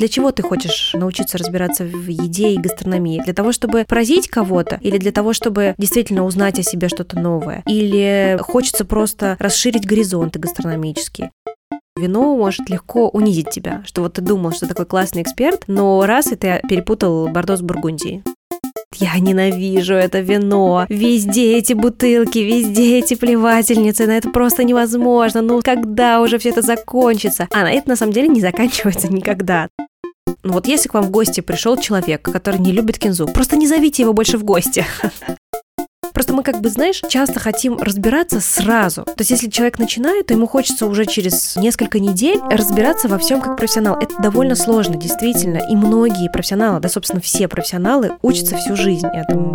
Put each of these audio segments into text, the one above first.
Для чего ты хочешь научиться разбираться в еде и гастрономии? Для того, чтобы поразить кого-то? Или для того, чтобы действительно узнать о себе что-то новое? Или хочется просто расширить горизонты гастрономические? Вино может легко унизить тебя, что вот ты думал, что такой классный эксперт, но раз и ты перепутал Бордо с Бургундией. Я ненавижу это вино. Везде эти бутылки, везде эти плевательницы. На это просто невозможно. Ну, когда уже все это закончится? А на это на самом деле не заканчивается никогда. Ну вот если к вам в гости пришел человек, который не любит кинзу, просто не зовите его больше в гости. Просто мы, как бы, знаешь, часто хотим разбираться сразу. То есть, если человек начинает, то ему хочется уже через несколько недель разбираться во всем как профессионал. Это довольно сложно, действительно. И многие профессионалы, да, собственно, все профессионалы учатся всю жизнь этому.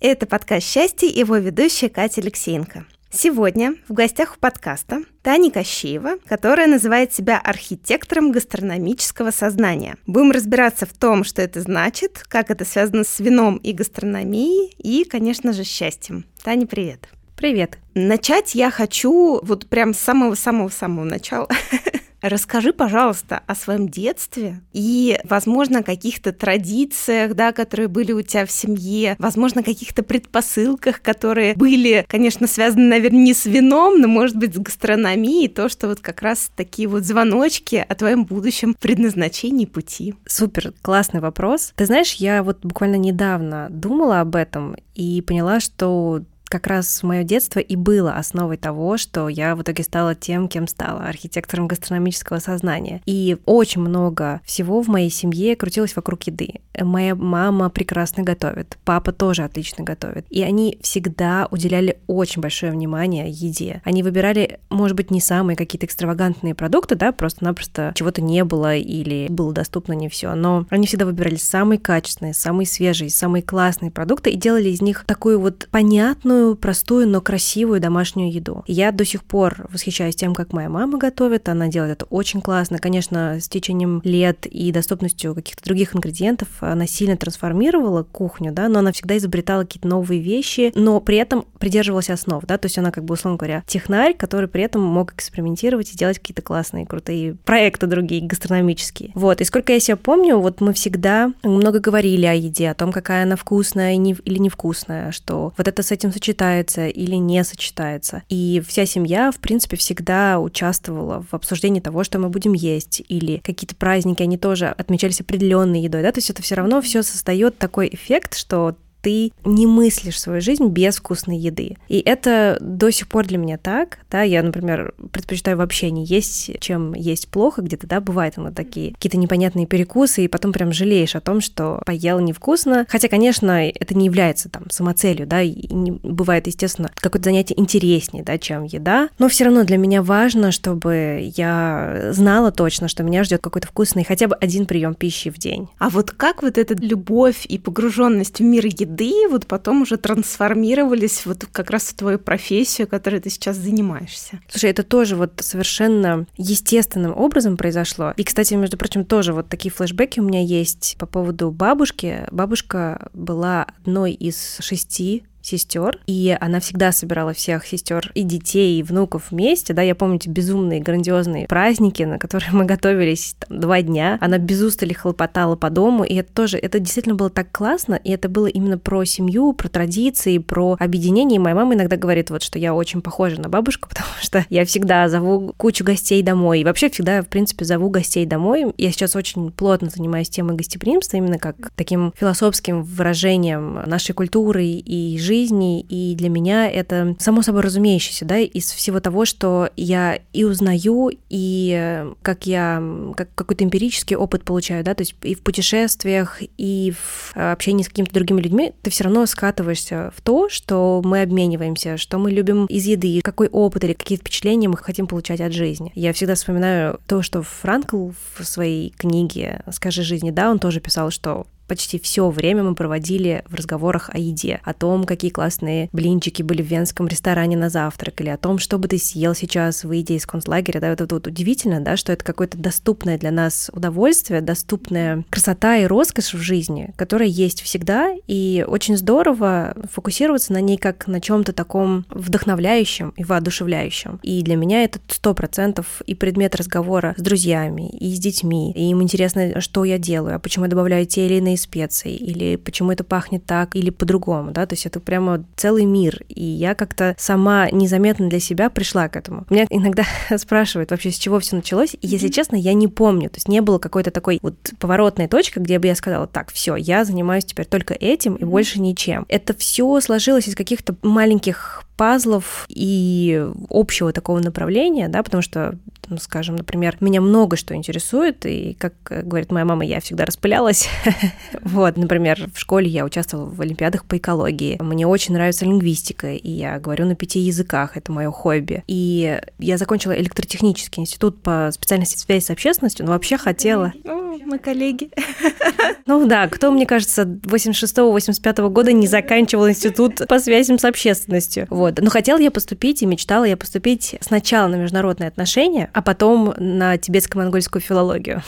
Это подкаст «Счастье» и его ведущая Катя Алексеенко. Сегодня в гостях у подкаста Таня Кощеева, которая называет себя архитектором гастрономического сознания. Будем разбираться в том, что это значит, как это связано с вином и гастрономией, и, конечно же, счастьем. Таня, привет! Привет! Начать я хочу вот прям с самого-самого-самого начала. Расскажи, пожалуйста, о своем детстве и, возможно, каких-то традициях, да, которые были у тебя в семье, возможно, каких-то предпосылках, которые были, конечно, связаны, наверное, не с вином, но, может быть, с гастрономией, то, что вот как раз такие вот звоночки о твоем будущем предназначении пути. Супер, классный вопрос. Ты знаешь, я вот буквально недавно думала об этом и поняла, что как раз мое детство и было основой того, что я в итоге стала тем, кем стала, архитектором гастрономического сознания. И очень много всего в моей семье крутилось вокруг еды. Моя мама прекрасно готовит, папа тоже отлично готовит. И они всегда уделяли очень большое внимание еде. Они выбирали, может быть, не самые какие-то экстравагантные продукты, да, просто-напросто чего-то не было или было доступно не все, но они всегда выбирали самые качественные, самые свежие, самые классные продукты и делали из них такую вот понятную обычную, простую, но красивую домашнюю еду. Я до сих пор восхищаюсь тем, как моя мама готовит. Она делает это очень классно. Конечно, с течением лет и доступностью каких-то других ингредиентов она сильно трансформировала кухню, да, но она всегда изобретала какие-то новые вещи, но при этом придерживалась основ, да, то есть она как бы, условно говоря, технарь, который при этом мог экспериментировать и делать какие-то классные, крутые проекты другие, гастрономические. Вот, и сколько я себя помню, вот мы всегда много говорили о еде, о том, какая она вкусная или невкусная, что вот это с этим сочетается сочетается или не сочетается. И вся семья, в принципе, всегда участвовала в обсуждении того, что мы будем есть, или какие-то праздники, они тоже отмечались определенной едой, да, то есть это все равно все создает такой эффект, что ты не мыслишь свою жизнь без вкусной еды. И это до сих пор для меня так, да, я, например, предпочитаю вообще не есть, чем есть плохо где-то, да, бывает оно такие какие-то непонятные перекусы, и потом прям жалеешь о том, что поел невкусно, хотя, конечно, это не является там самоцелью, да, и не, бывает, естественно, какое-то занятие интереснее, да, чем еда, но все равно для меня важно, чтобы я знала точно, что меня ждет какой-то вкусный хотя бы один прием пищи в день. А вот как вот эта любовь и погруженность в мир еды еды вот потом уже трансформировались вот как раз в твою профессию, которой ты сейчас занимаешься. Слушай, это тоже вот совершенно естественным образом произошло. И, кстати, между прочим, тоже вот такие флешбеки у меня есть по поводу бабушки. Бабушка была одной из шести сестер, и она всегда собирала всех сестер и детей, и внуков вместе, да, я помню эти безумные, грандиозные праздники, на которые мы готовились там, два дня, она без устали хлопотала по дому, и это тоже, это действительно было так классно, и это было именно про семью, про традиции, про объединение, и моя мама иногда говорит вот, что я очень похожа на бабушку, потому что я всегда зову кучу гостей домой, и вообще всегда, в принципе, зову гостей домой, я сейчас очень плотно занимаюсь темой гостеприимства, именно как таким философским выражением нашей культуры и жизни, жизни, и для меня это само собой разумеющееся, да, из всего того, что я и узнаю, и как я как какой-то эмпирический опыт получаю, да, то есть и в путешествиях, и в общении с какими-то другими людьми, ты все равно скатываешься в то, что мы обмениваемся, что мы любим из еды, какой опыт или какие впечатления мы хотим получать от жизни. Я всегда вспоминаю то, что Франкл в своей книге «Скажи жизни», да, он тоже писал, что почти все время мы проводили в разговорах о еде, о том, какие классные блинчики были в венском ресторане на завтрак, или о том, что бы ты съел сейчас, выйдя из концлагеря. Да, это вот удивительно, да, что это какое-то доступное для нас удовольствие, доступная красота и роскошь в жизни, которая есть всегда, и очень здорово фокусироваться на ней как на чем-то таком вдохновляющем и воодушевляющем. И для меня это сто процентов и предмет разговора с друзьями, и с детьми, и им интересно, что я делаю, а почему я добавляю те или иные специй, или почему это пахнет так, или по-другому, да, то есть это прямо целый мир, и я как-то сама незаметно для себя пришла к этому. Меня иногда спрашивают вообще, с чего все началось, и, если честно, я не помню, то есть не было какой-то такой вот поворотной точки, где бы я сказала, так, все, я занимаюсь теперь только этим и больше ничем. Это все сложилось из каких-то маленьких пазлов и общего такого направления, да, потому что, ну, скажем, например, меня много что интересует, и, как говорит моя мама, я всегда распылялась. вот, например, в школе я участвовала в олимпиадах по экологии. Мне очень нравится лингвистика, и я говорю на пяти языках, это мое хобби. И я закончила электротехнический институт по специальности связи с общественностью, но вообще хотела... мы коллеги. ну да, кто, мне кажется, 86-85 года не заканчивал институт по связям с общественностью. Вот. Но хотела я поступить и мечтала я поступить сначала на международные отношения, а потом на тибетско-монгольскую филологию.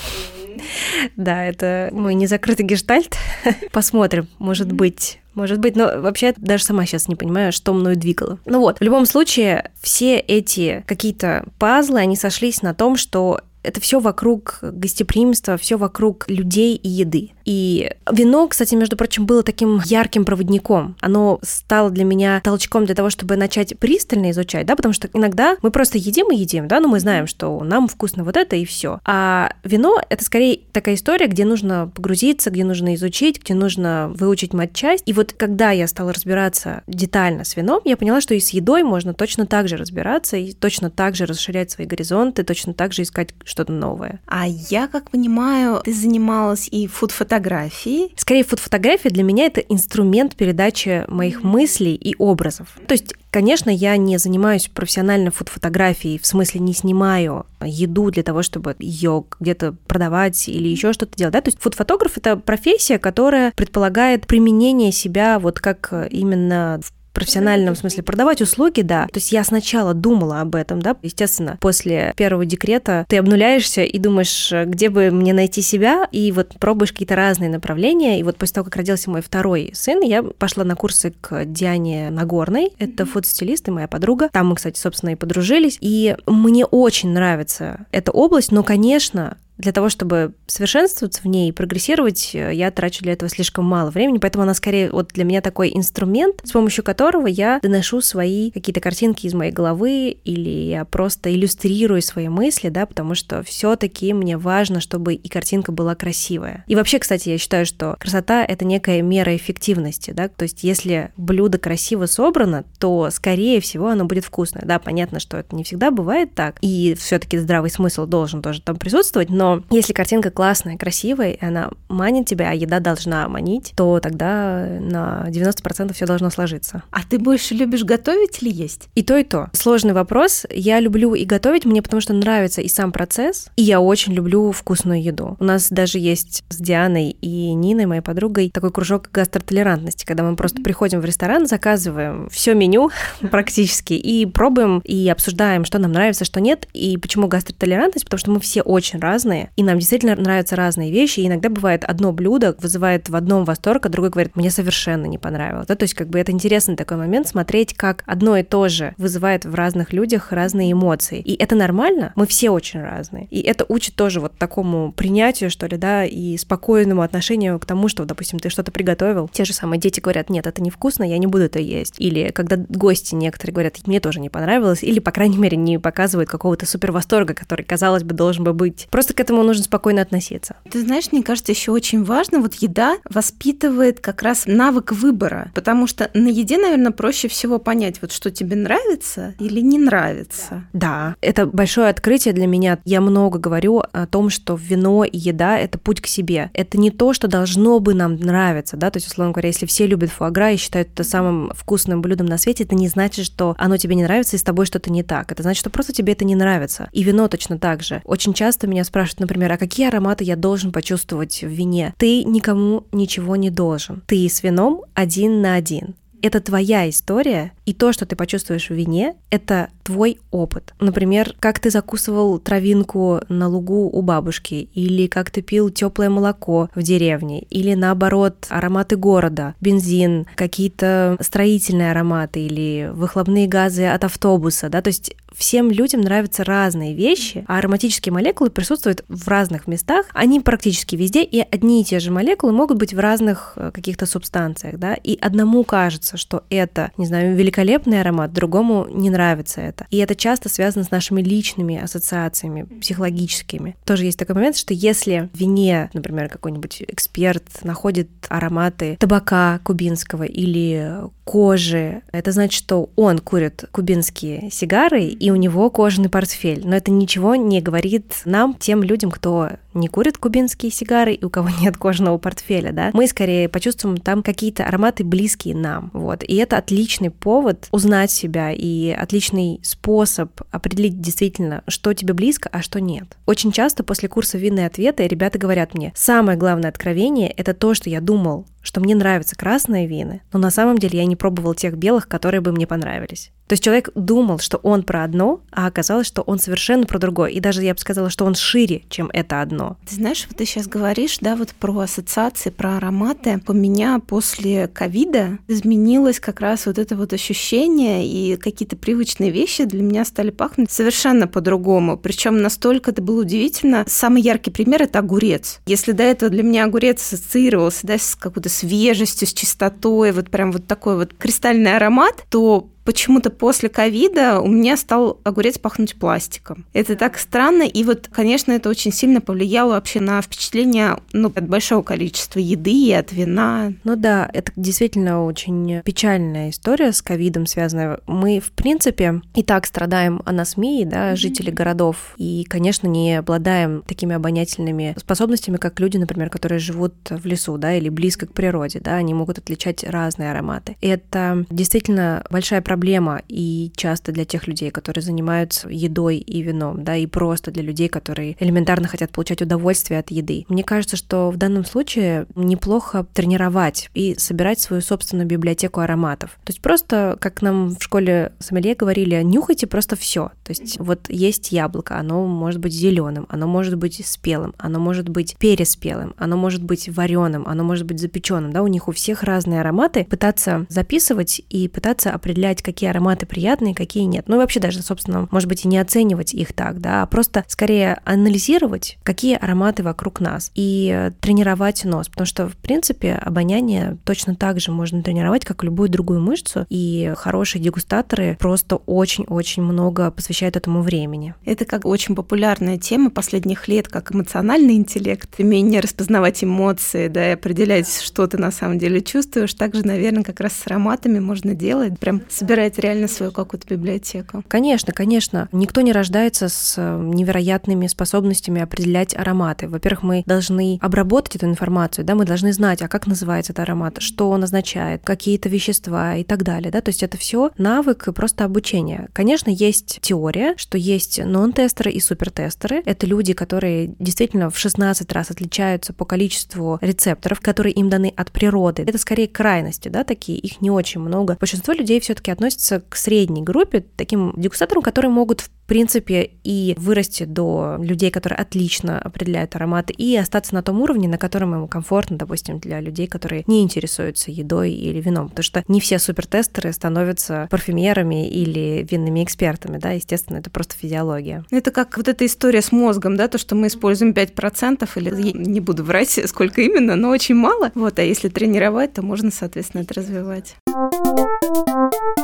Да, это мой незакрытый гештальт. Посмотрим, может быть. Может быть, но вообще даже сама сейчас не понимаю, что мною двигало. Ну вот, в любом случае, все эти какие-то пазлы, они сошлись на том, что это все вокруг гостеприимства, все вокруг людей и еды. И вино, кстати, между прочим, было таким ярким проводником. Оно стало для меня толчком для того, чтобы начать пристально изучать, да, потому что иногда мы просто едим и едим, да, но мы знаем, что нам вкусно вот это и все. А вино — это скорее такая история, где нужно погрузиться, где нужно изучить, где нужно выучить матчасть. И вот когда я стала разбираться детально с вином, я поняла, что и с едой можно точно так же разбираться и точно так же расширять свои горизонты, точно так же искать что-то новое. А я, как понимаю, ты занималась и фуд-фотографией. Скорее, фуд-фотография для меня это инструмент передачи моих мыслей и образов. То есть Конечно, я не занимаюсь профессионально фуд-фотографией, в смысле не снимаю еду для того, чтобы ее где-то продавать или еще что-то делать. Да? То есть фуд-фотограф это профессия, которая предполагает применение себя вот как именно в профессиональном смысле продавать услуги, да. То есть я сначала думала об этом, да. Естественно, после первого декрета ты обнуляешься и думаешь, где бы мне найти себя, и вот пробуешь какие-то разные направления. И вот после того, как родился мой второй сын, я пошла на курсы к Диане Нагорной. Это фотостилист и моя подруга. Там мы, кстати, собственно, и подружились. И мне очень нравится эта область, но, конечно, для того, чтобы совершенствоваться в ней и прогрессировать, э, я трачу для этого слишком мало времени, поэтому она скорее вот для меня такой инструмент, с помощью которого я доношу свои какие-то картинки из моей головы или я просто иллюстрирую свои мысли, да, потому что все таки мне важно, чтобы и картинка была красивая. И вообще, кстати, я считаю, что красота — это некая мера эффективности, да, то есть если блюдо красиво собрано, то, скорее всего, оно будет вкусное. Да, понятно, что это не всегда бывает так, и все таки здравый смысл должен тоже там присутствовать, но если картинка классная, красивая, и она манит тебя, а еда должна манить, то тогда на 90% все должно сложиться. А ты больше любишь готовить или есть? И то, и то. Сложный вопрос. Я люблю и готовить, мне потому что нравится и сам процесс, и я очень люблю вкусную еду. У нас даже есть с Дианой и Ниной, моей подругой, такой кружок гастротолерантности, когда мы просто приходим в ресторан, заказываем все меню практически и пробуем и обсуждаем, что нам нравится, что нет, и почему гастротолерантность, потому что мы все очень разные, разные, и нам действительно нравятся разные вещи, и иногда бывает одно блюдо вызывает в одном восторг, а другой говорит, мне совершенно не понравилось. Да? То есть как бы это интересный такой момент смотреть, как одно и то же вызывает в разных людях разные эмоции. И это нормально, мы все очень разные. И это учит тоже вот такому принятию, что ли, да, и спокойному отношению к тому, что, допустим, ты что-то приготовил. Те же самые дети говорят, нет, это невкусно, я не буду это есть. Или когда гости некоторые говорят, мне тоже не понравилось, или, по крайней мере, не показывают какого-то супер восторга, который, казалось бы, должен бы быть. Просто к этому этому нужно спокойно относиться. Ты знаешь, мне кажется, еще очень важно, вот еда воспитывает как раз навык выбора, потому что на еде, наверное, проще всего понять, вот что тебе нравится или не нравится. Да, это большое открытие для меня. Я много говорю о том, что вино и еда — это путь к себе. Это не то, что должно бы нам нравиться, да, то есть, условно говоря, если все любят фуагра и считают это самым вкусным блюдом на свете, это не значит, что оно тебе не нравится и с тобой что-то не так. Это значит, что просто тебе это не нравится. И вино точно так же. Очень часто меня спрашивают, например, а какие ароматы я должен почувствовать в вине? Ты никому ничего не должен. Ты с вином один на один это твоя история, и то, что ты почувствуешь в вине, это твой опыт. Например, как ты закусывал травинку на лугу у бабушки, или как ты пил теплое молоко в деревне, или наоборот, ароматы города, бензин, какие-то строительные ароматы или выхлопные газы от автобуса, да, то есть всем людям нравятся разные вещи, а ароматические молекулы присутствуют в разных местах, они практически везде, и одни и те же молекулы могут быть в разных э, каких-то субстанциях, да, и одному кажется, что это, не знаю, великолепный аромат, другому не нравится это. И это часто связано с нашими личными ассоциациями, психологическими. Тоже есть такой момент, что если в вине, например, какой-нибудь эксперт находит ароматы табака кубинского или кожи, это значит, что он курит кубинские сигары, и у него кожаный портфель. Но это ничего не говорит нам, тем людям, кто не курит кубинские сигары и у кого нет кожаного портфеля, да, мы скорее почувствуем там какие-то ароматы близкие нам, вот. И это отличный повод узнать себя и отличный способ определить действительно, что тебе близко, а что нет. Очень часто после курса винные ответы ребята говорят мне, самое главное откровение — это то, что я думал, что мне нравятся красные вины, но на самом деле я не пробовал тех белых, которые бы мне понравились. То есть человек думал, что он про одно, а оказалось, что он совершенно про другое. И даже я бы сказала, что он шире, чем это одно. Ты знаешь, вот ты сейчас говоришь, да, вот про ассоциации, про ароматы. У меня после ковида изменилось как раз вот это вот ощущение, и какие-то привычные вещи для меня стали пахнуть совершенно по-другому. Причем настолько это было удивительно. Самый яркий пример — это огурец. Если до этого для меня огурец ассоциировался да, с какой-то свежестью, с чистотой, вот прям вот такой вот кристальный аромат, то почему-то после ковида у меня стал огурец пахнуть пластиком. Это так странно, и вот, конечно, это очень сильно повлияло вообще на впечатление ну, от большого количества еды и от вина. Ну да, это действительно очень печальная история с ковидом связанная. Мы, в принципе, и так страдаем анасмией, да, жители городов, и, конечно, не обладаем такими обонятельными способностями, как люди, например, которые живут в лесу, да, или близко к природе, да, они могут отличать разные ароматы. Это действительно большая проблема и часто для тех людей, которые занимаются едой и вином, да, и просто для людей, которые элементарно хотят получать удовольствие от еды. Мне кажется, что в данном случае неплохо тренировать и собирать свою собственную библиотеку ароматов. То есть просто, как нам в школе сомелье говорили, нюхайте просто все. То есть вот есть яблоко, оно может быть зеленым, оно может быть спелым, оно может быть переспелым, оно может быть вареным, оно может быть запеченным, да, у них у всех разные ароматы. Пытаться записывать и пытаться определять понимать, какие ароматы приятные, какие нет. Ну и вообще даже, собственно, может быть, и не оценивать их так, да, а просто скорее анализировать, какие ароматы вокруг нас и тренировать нос, потому что, в принципе, обоняние точно так же можно тренировать, как любую другую мышцу, и хорошие дегустаторы просто очень-очень много посвящают этому времени. Это как очень популярная тема последних лет, как эмоциональный интеллект, умение распознавать эмоции, да, и определять, что ты на самом деле чувствуешь. Также, наверное, как раз с ароматами можно делать, прям собирать реально свою какую-то библиотеку. Конечно, конечно. Никто не рождается с э, невероятными способностями определять ароматы. Во-первых, мы должны обработать эту информацию, да, мы должны знать, а как называется этот аромат, что он означает, какие-то вещества и так далее, да, то есть это все навык и просто обучение. Конечно, есть теория, что есть нон-тестеры и супертестеры. Это люди, которые действительно в 16 раз отличаются по количеству рецепторов, которые им даны от природы. Это скорее крайности, да, такие, их не очень много. Большинство людей все-таки все-таки относятся к средней группе, таким дегустаторам, которые могут, в принципе, и вырасти до людей, которые отлично определяют ароматы, и остаться на том уровне, на котором им комфортно, допустим, для людей, которые не интересуются едой или вином. Потому что не все супертестеры становятся парфюмерами или винными экспертами, да, естественно, это просто физиология. Это как вот эта история с мозгом, да, то, что мы используем 5% или, не буду врать, сколько именно, но очень мало. Вот, а если тренировать, то можно, соответственно, это развивать.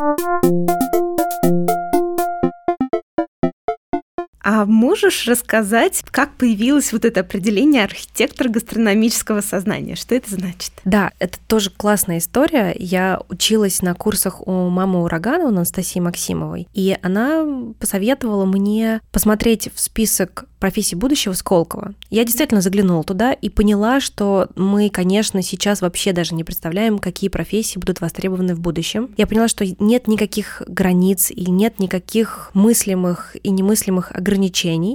Música А можешь рассказать, как появилось вот это определение архитектор гастрономического сознания? Что это значит? Да, это тоже классная история. Я училась на курсах у мамы Урагана, у Анастасии Максимовой, и она посоветовала мне посмотреть в список профессии будущего Сколково. Я действительно заглянула туда и поняла, что мы, конечно, сейчас вообще даже не представляем, какие профессии будут востребованы в будущем. Я поняла, что нет никаких границ и нет никаких мыслимых и немыслимых ограничений.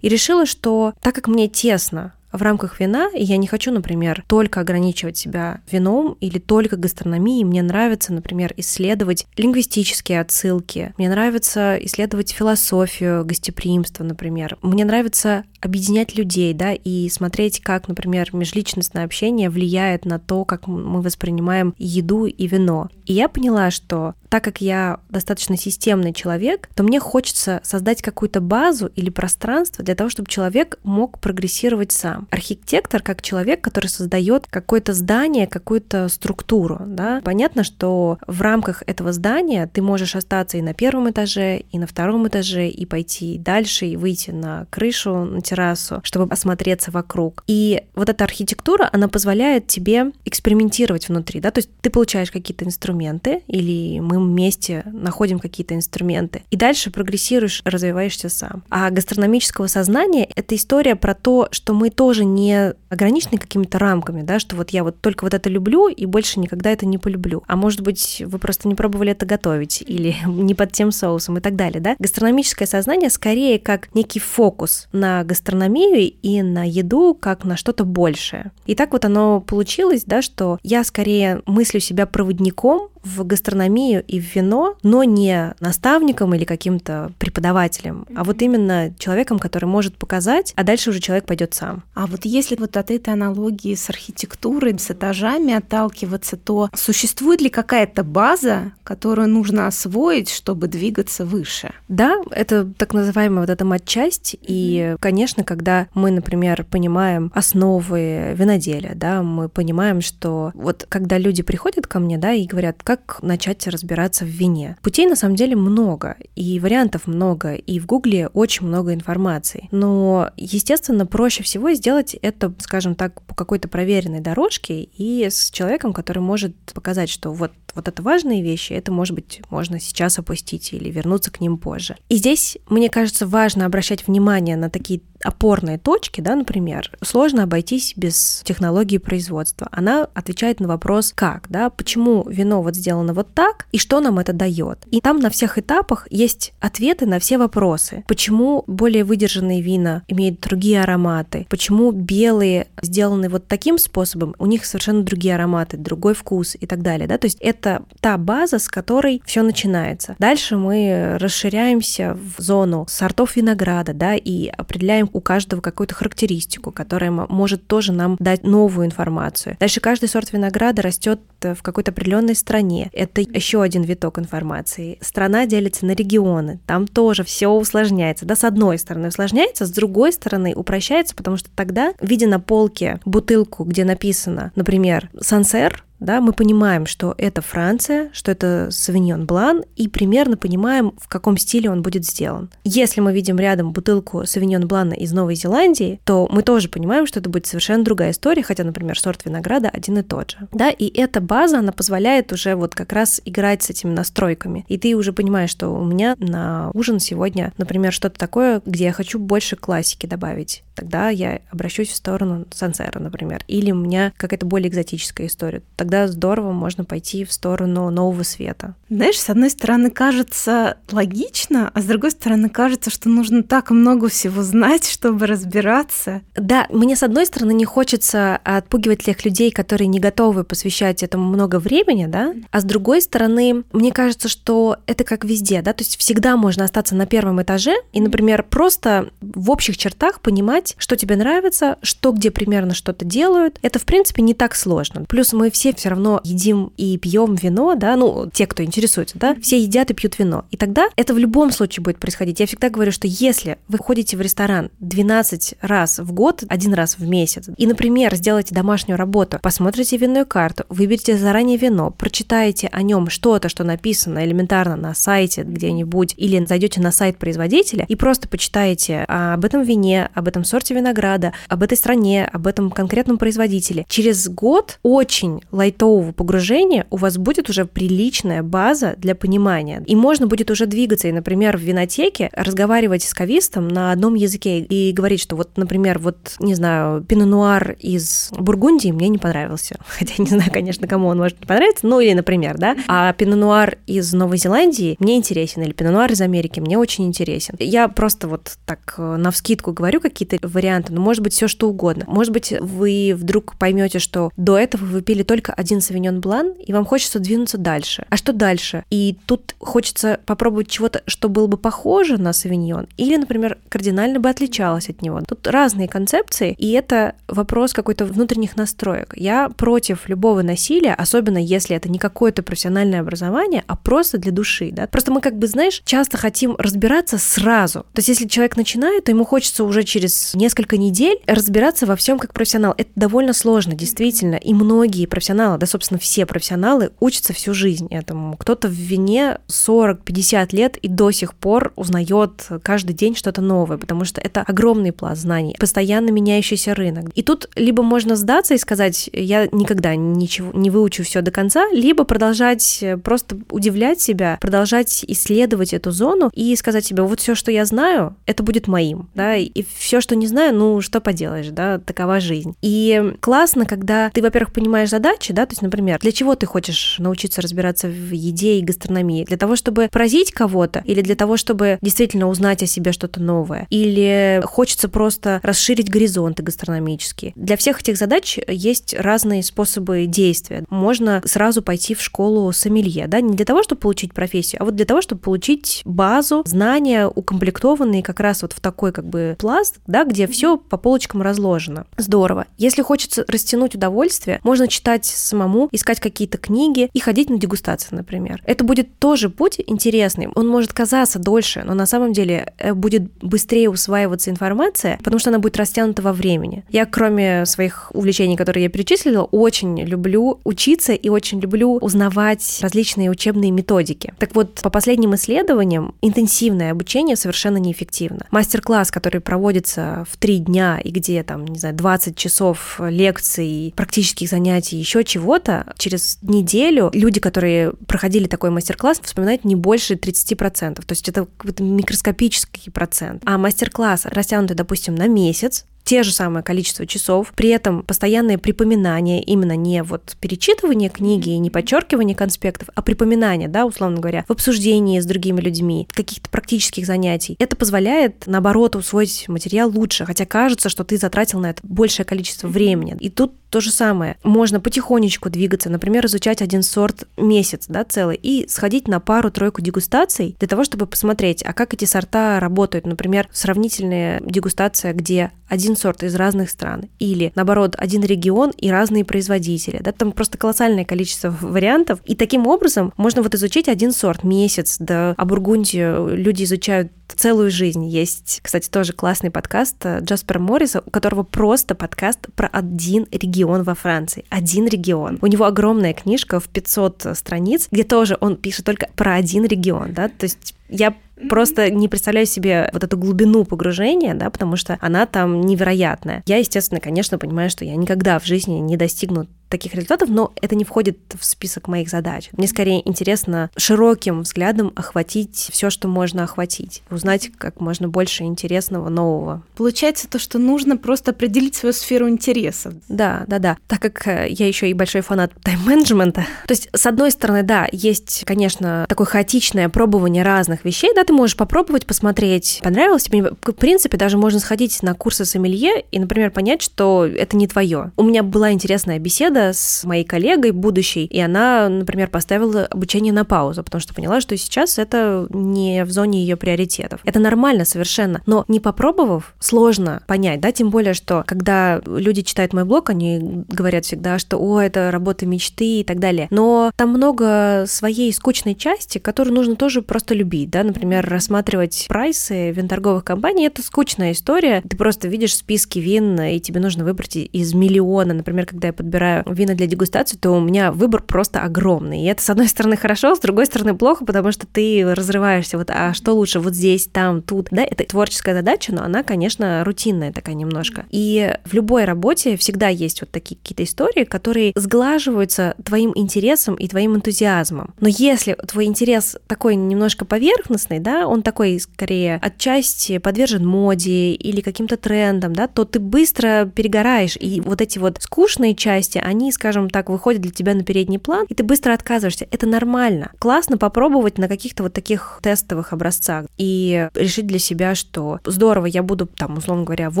И решила, что так как мне тесно в рамках вина, и я не хочу, например, только ограничивать себя вином или только гастрономией. Мне нравится, например, исследовать лингвистические отсылки. Мне нравится исследовать философию гостеприимства, например. Мне нравится объединять людей, да, и смотреть, как, например, межличностное общение влияет на то, как мы воспринимаем еду и вино. И я поняла, что так как я достаточно системный человек, то мне хочется создать какую-то базу или пространство для того, чтобы человек мог прогрессировать сам. Архитектор как человек, который создает какое-то здание, какую-то структуру. Да? Понятно, что в рамках этого здания ты можешь остаться и на первом этаже, и на втором этаже, и пойти дальше, и выйти на крышу, на террасу, чтобы осмотреться вокруг. И вот эта архитектура, она позволяет тебе экспериментировать внутри. Да? То есть ты получаешь какие-то инструменты, или мы вместе находим какие-то инструменты. И дальше прогрессируешь, развиваешься сам. А гастрономического сознания — это история про то, что мы тоже не ограничены какими-то рамками, да, что вот я вот только вот это люблю и больше никогда это не полюблю. А может быть, вы просто не пробовали это готовить или не под тем соусом и так далее, да. Гастрономическое сознание скорее как некий фокус на гастрономию и на еду, как на что-то большее. И так вот оно получилось, да, что я скорее мыслю себя проводником в гастрономию и в вино, но не наставником или каким-то преподавателем, а вот именно человеком, который может показать, а дальше уже человек пойдет сам. А вот если вот от этой аналогии с архитектурой, с этажами отталкиваться, то существует ли какая-то база, которую нужно освоить, чтобы двигаться выше? Да, это так называемая вот эта матчасть, и, конечно, когда мы, например, понимаем основы виноделия, да, мы понимаем, что вот когда люди приходят ко мне, да, и говорят, как как начать разбираться в вине. Путей на самом деле много, и вариантов много, и в Гугле очень много информации. Но, естественно, проще всего сделать это, скажем так, по какой-то проверенной дорожке и с человеком, который может показать, что вот вот это важные вещи, это, может быть, можно сейчас опустить или вернуться к ним позже. И здесь, мне кажется, важно обращать внимание на такие опорные точки, да, например, сложно обойтись без технологии производства. Она отвечает на вопрос «как?», да, почему вино вот сделано вот так, и что нам это дает. И там на всех этапах есть ответы на все вопросы. Почему более выдержанные вина имеют другие ароматы, почему белые сделаны вот таким способом, у них совершенно другие ароматы, другой вкус и так далее, да, то есть это та база, с которой все начинается. Дальше мы расширяемся в зону сортов винограда, да, и определяем у каждого какую-то характеристику, которая может тоже нам дать новую информацию. Дальше каждый сорт винограда растет э, в какой-то определенной стране. Это еще один виток информации. Страна делится на регионы. Там тоже все усложняется. Да, с одной стороны усложняется, с другой стороны упрощается, потому что тогда, видя на полке бутылку, где написано, например, Сансер, да, мы понимаем, что это Франция, что это Савиньон Блан, и примерно понимаем, в каком стиле он будет сделан. Если мы видим рядом бутылку Савиньон Блана из Новой Зеландии, то мы тоже понимаем, что это будет совершенно другая история, хотя, например, сорт винограда один и тот же. Да, и эта база, она позволяет уже вот как раз играть с этими настройками. И ты уже понимаешь, что у меня на ужин сегодня, например, что-то такое, где я хочу больше классики добавить. Тогда я обращусь в сторону сансера, например. Или у меня какая-то более экзотическая история тогда здорово можно пойти в сторону нового света. Знаешь, с одной стороны кажется логично, а с другой стороны кажется, что нужно так много всего знать, чтобы разбираться. Да, мне с одной стороны не хочется отпугивать тех людей, которые не готовы посвящать этому много времени, да, а с другой стороны, мне кажется, что это как везде, да, то есть всегда можно остаться на первом этаже и, например, просто в общих чертах понимать, что тебе нравится, что где примерно что-то делают. Это, в принципе, не так сложно. Плюс мы все все равно едим и пьем вино, да, ну, те, кто интересуется, да, все едят и пьют вино. И тогда это в любом случае будет происходить. Я всегда говорю, что если вы ходите в ресторан 12 раз в год, один раз в месяц, и, например, сделаете домашнюю работу, посмотрите винную карту, выберите заранее вино, прочитаете о нем что-то, что написано элементарно на сайте где-нибудь, или зайдете на сайт производителя и просто почитаете об этом вине, об этом сорте винограда, об этой стране, об этом конкретном производителе. Через год очень лайтового погружения у вас будет уже приличная база для понимания. И можно будет уже двигаться, и, например, в винотеке разговаривать с кавистом на одном языке и говорить, что вот, например, вот, не знаю, пино-нуар из Бургундии мне не понравился. Хотя не знаю, конечно, кому он может не понравиться, ну или, например, да. А пино-нуар из Новой Зеландии мне интересен, или пино-нуар из Америки мне очень интересен. Я просто вот так э, на вскидку говорю какие-то варианты, но может быть все что угодно. Может быть, вы вдруг поймете, что до этого вы пили только один савиньон блан, и вам хочется двинуться дальше. А что дальше? И тут хочется попробовать чего-то, что было бы похоже на савиньон, или, например, кардинально бы отличалось от него. Тут разные концепции, и это вопрос какой-то внутренних настроек. Я против любого насилия, особенно если это не какое-то профессиональное образование, а просто для души. Да? Просто мы как бы, знаешь, часто хотим разбираться сразу. То есть если человек начинает, то ему хочется уже через несколько недель разбираться во всем как профессионал. Это довольно сложно, действительно. И многие профессионалы, да, собственно, все профессионалы учатся всю жизнь этому. Кто-то в вине 40-50 лет и до сих пор узнает каждый день что-то новое, потому что это огромный пласт знаний, постоянно меняющийся рынок. И тут либо можно сдаться и сказать, я никогда ничего не выучу все до конца, либо продолжать просто удивлять себя, продолжать исследовать эту зону и сказать себе, вот все, что я знаю, это будет моим, да, и все, что не знаю, ну, что поделаешь, да, такова жизнь. И классно, когда ты, во-первых, понимаешь задачи, да, то есть, например, для чего ты хочешь научиться разбираться в еде и гастрономии? Для того, чтобы поразить кого-то или для того, чтобы действительно узнать о себе что-то новое? Или хочется просто расширить горизонты гастрономические? Для всех этих задач есть разные способы действия. Можно сразу пойти в школу сомелье, да, не для того, чтобы получить профессию, а вот для того, чтобы получить базу, знания, укомплектованные как раз вот в такой как бы пласт, да, где все по полочкам разложено. Здорово. Если хочется растянуть удовольствие, можно читать самому, искать какие-то книги и ходить на дегустации, например. Это будет тоже путь интересный. Он может казаться дольше, но на самом деле э, будет быстрее усваиваться информация, потому что она будет растянута во времени. Я, кроме своих увлечений, которые я перечислила, очень люблю учиться и очень люблю узнавать различные учебные методики. Так вот, по последним исследованиям, интенсивное обучение совершенно неэффективно. Мастер-класс, который проводится в три дня и где там, не знаю, 20 часов лекций, практических занятий, еще чего-то, через неделю люди, которые проходили такой мастер-класс, вспоминают не больше 30%. То есть это микроскопический процент. А мастер-класс растянутый, допустим, на месяц, те же самое количество часов, при этом постоянное припоминание, именно не вот перечитывание книги и не подчеркивание конспектов, а припоминание, да, условно говоря, в обсуждении с другими людьми, каких-то практических занятий. Это позволяет, наоборот, усвоить материал лучше, хотя кажется, что ты затратил на это большее количество времени. И тут то же самое. Можно потихонечку двигаться, например, изучать один сорт месяц, да, целый, и сходить на пару-тройку дегустаций для того, чтобы посмотреть, а как эти сорта работают. Например, сравнительная дегустация, где один сорт из разных стран, или, наоборот, один регион и разные производители. Да, там просто колоссальное количество вариантов. И таким образом можно вот изучить один сорт месяц, да, а Бургундию люди изучают целую жизнь. Есть, кстати, тоже классный подкаст э, Джаспера Морриса, у которого просто подкаст про один регион во Франции. Один регион. У него огромная книжка в 500 страниц, где тоже он пишет только про один регион, да, то есть я Просто не представляю себе вот эту глубину погружения, да, потому что она там невероятная. Я, естественно, конечно, понимаю, что я никогда в жизни не достигну таких результатов, но это не входит в список моих задач. Мне скорее интересно широким взглядом охватить все, что можно охватить, узнать как можно больше интересного, нового. Получается то, что нужно просто определить свою сферу интересов. Да, да, да. Так как э, я еще и большой фанат тайм-менеджмента, то есть, с одной стороны, да, есть, конечно, такое хаотичное пробование разных вещей, да, ты можешь попробовать, посмотреть, понравилось тебе. В принципе, даже можно сходить на курсы сомелье и, например, понять, что это не твое. У меня была интересная беседа беседа с моей коллегой будущей, и она, например, поставила обучение на паузу, потому что поняла, что сейчас это не в зоне ее приоритетов. Это нормально совершенно, но не попробовав, сложно понять, да, тем более, что когда люди читают мой блог, они говорят всегда, что, о, это работа мечты и так далее, но там много своей скучной части, которую нужно тоже просто любить, да, например, рассматривать прайсы винторговых компаний, это скучная история, ты просто видишь списки вин, и тебе нужно выбрать из миллиона, например, когда я подбираю вина для дегустации, то у меня выбор просто огромный, и это, с одной стороны, хорошо, с другой стороны, плохо, потому что ты разрываешься, вот, а что лучше, вот здесь, там, тут, да, это творческая задача, но она, конечно, рутинная такая немножко. И в любой работе всегда есть вот такие какие-то истории, которые сглаживаются твоим интересом и твоим энтузиазмом. Но если твой интерес такой немножко поверхностный, да, он такой скорее отчасти подвержен моде или каким-то трендам, да, то ты быстро перегораешь, и вот эти вот скучные части, они, скажем так, выходят для тебя на передний план, и ты быстро отказываешься. Это нормально. Классно попробовать на каких-то вот таких тестовых образцах и решить для себя, что здорово, я буду там, условно говоря, в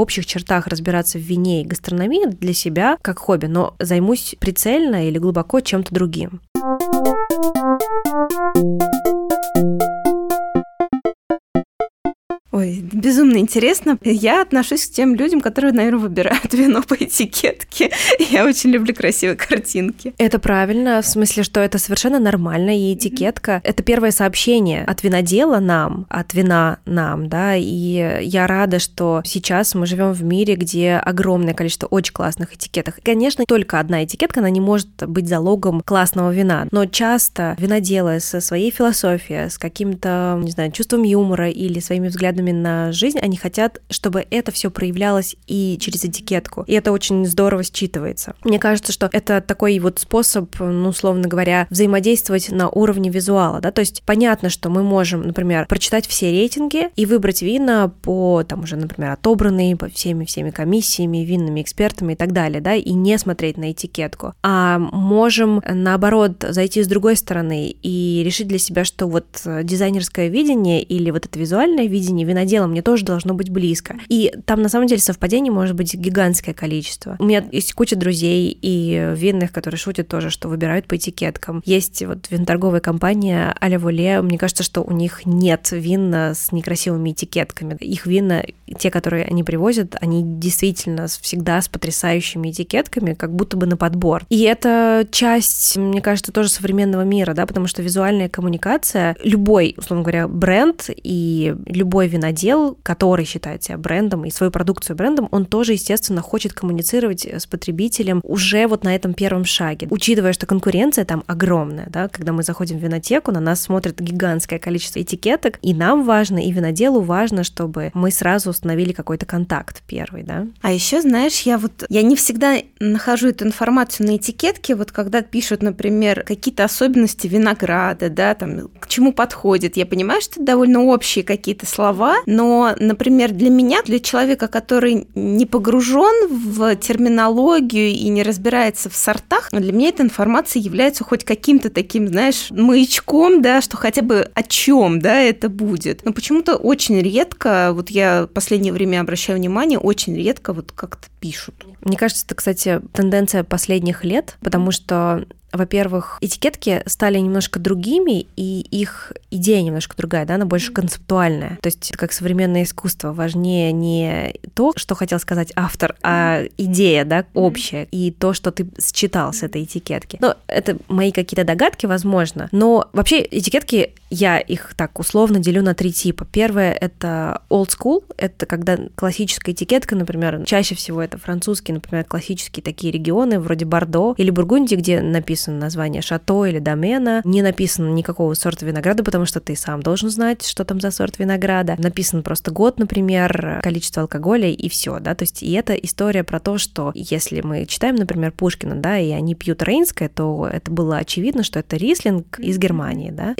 общих чертах разбираться в вине и гастрономии для себя как хобби, но займусь прицельно или глубоко чем-то другим. Ой, безумно интересно. Я отношусь к тем людям, которые, наверное, выбирают вино по этикетке. Я очень люблю красивые картинки. Это правильно, в смысле, что это совершенно нормально, и этикетка mm-hmm. — это первое сообщение от винодела нам, от вина нам, да, и я рада, что сейчас мы живем в мире, где огромное количество очень классных этикеток. Конечно, только одна этикетка, она не может быть залогом классного вина, но часто виноделы со своей философией, с каким-то, не знаю, чувством юмора или своими взглядами взглядами на жизнь, они хотят, чтобы это все проявлялось и через этикетку. И это очень здорово считывается. Мне кажется, что это такой вот способ, ну, условно говоря, взаимодействовать на уровне визуала, да, то есть понятно, что мы можем, например, прочитать все рейтинги и выбрать вина по, там уже, например, отобранные по всеми-всеми комиссиями, винными экспертами и так далее, да, и не смотреть на этикетку. А можем, наоборот, зайти с другой стороны и решить для себя, что вот дизайнерское видение или вот это визуальное видение винодела мне тоже должно быть близко. И там на самом деле совпадений может быть гигантское количество. У меня есть куча друзей и винных, которые шутят тоже, что выбирают по этикеткам. Есть вот винторговая компания Аля Вуле, мне кажется, что у них нет вина с некрасивыми этикетками. Их вина, те, которые они привозят, они действительно всегда с потрясающими этикетками, как будто бы на подбор. И это часть, мне кажется, тоже современного мира, да, потому что визуальная коммуникация, любой, условно говоря, бренд и любой винодел, который считает себя брендом и свою продукцию брендом, он тоже, естественно, хочет коммуницировать с потребителем уже вот на этом первом шаге. Учитывая, что конкуренция там огромная, да, когда мы заходим в винотеку, на нас смотрит гигантское количество этикеток, и нам важно, и виноделу важно, чтобы мы сразу установили какой-то контакт первый, да. А еще, знаешь, я вот, я не всегда нахожу эту информацию на этикетке, вот когда пишут, например, какие-то особенности винограда, да, там, к чему подходит, я понимаю, что это довольно общие какие-то слова, слова, но, например, для меня, для человека, который не погружен в терминологию и не разбирается в сортах, для меня эта информация является хоть каким-то таким, знаешь, маячком, да, что хотя бы о чем, да, это будет. Но почему-то очень редко, вот я в последнее время обращаю внимание, очень редко вот как-то пишут. Мне кажется, это, кстати, тенденция последних лет, потому что во-первых, этикетки стали немножко другими, и их идея немножко другая, да, она больше концептуальная. То есть, как современное искусство, важнее не то, что хотел сказать автор, а идея, да, общая, и то, что ты считал с этой этикетки. Ну, это мои какие-то догадки, возможно, но вообще этикетки, я их так условно делю на три типа. Первое — это old school, это когда классическая этикетка, например, чаще всего это французские, например, классические такие регионы, вроде Бордо или Бургундии, где написано название шато или домена, не написано никакого сорта винограда, потому что ты сам должен знать, что там за сорт винограда. Написан просто год, например, количество алкоголя и все, да, то есть и это история про то, что если мы читаем, например, Пушкина, да, и они пьют рейнское, то это было очевидно, что это рислинг из Германии, да.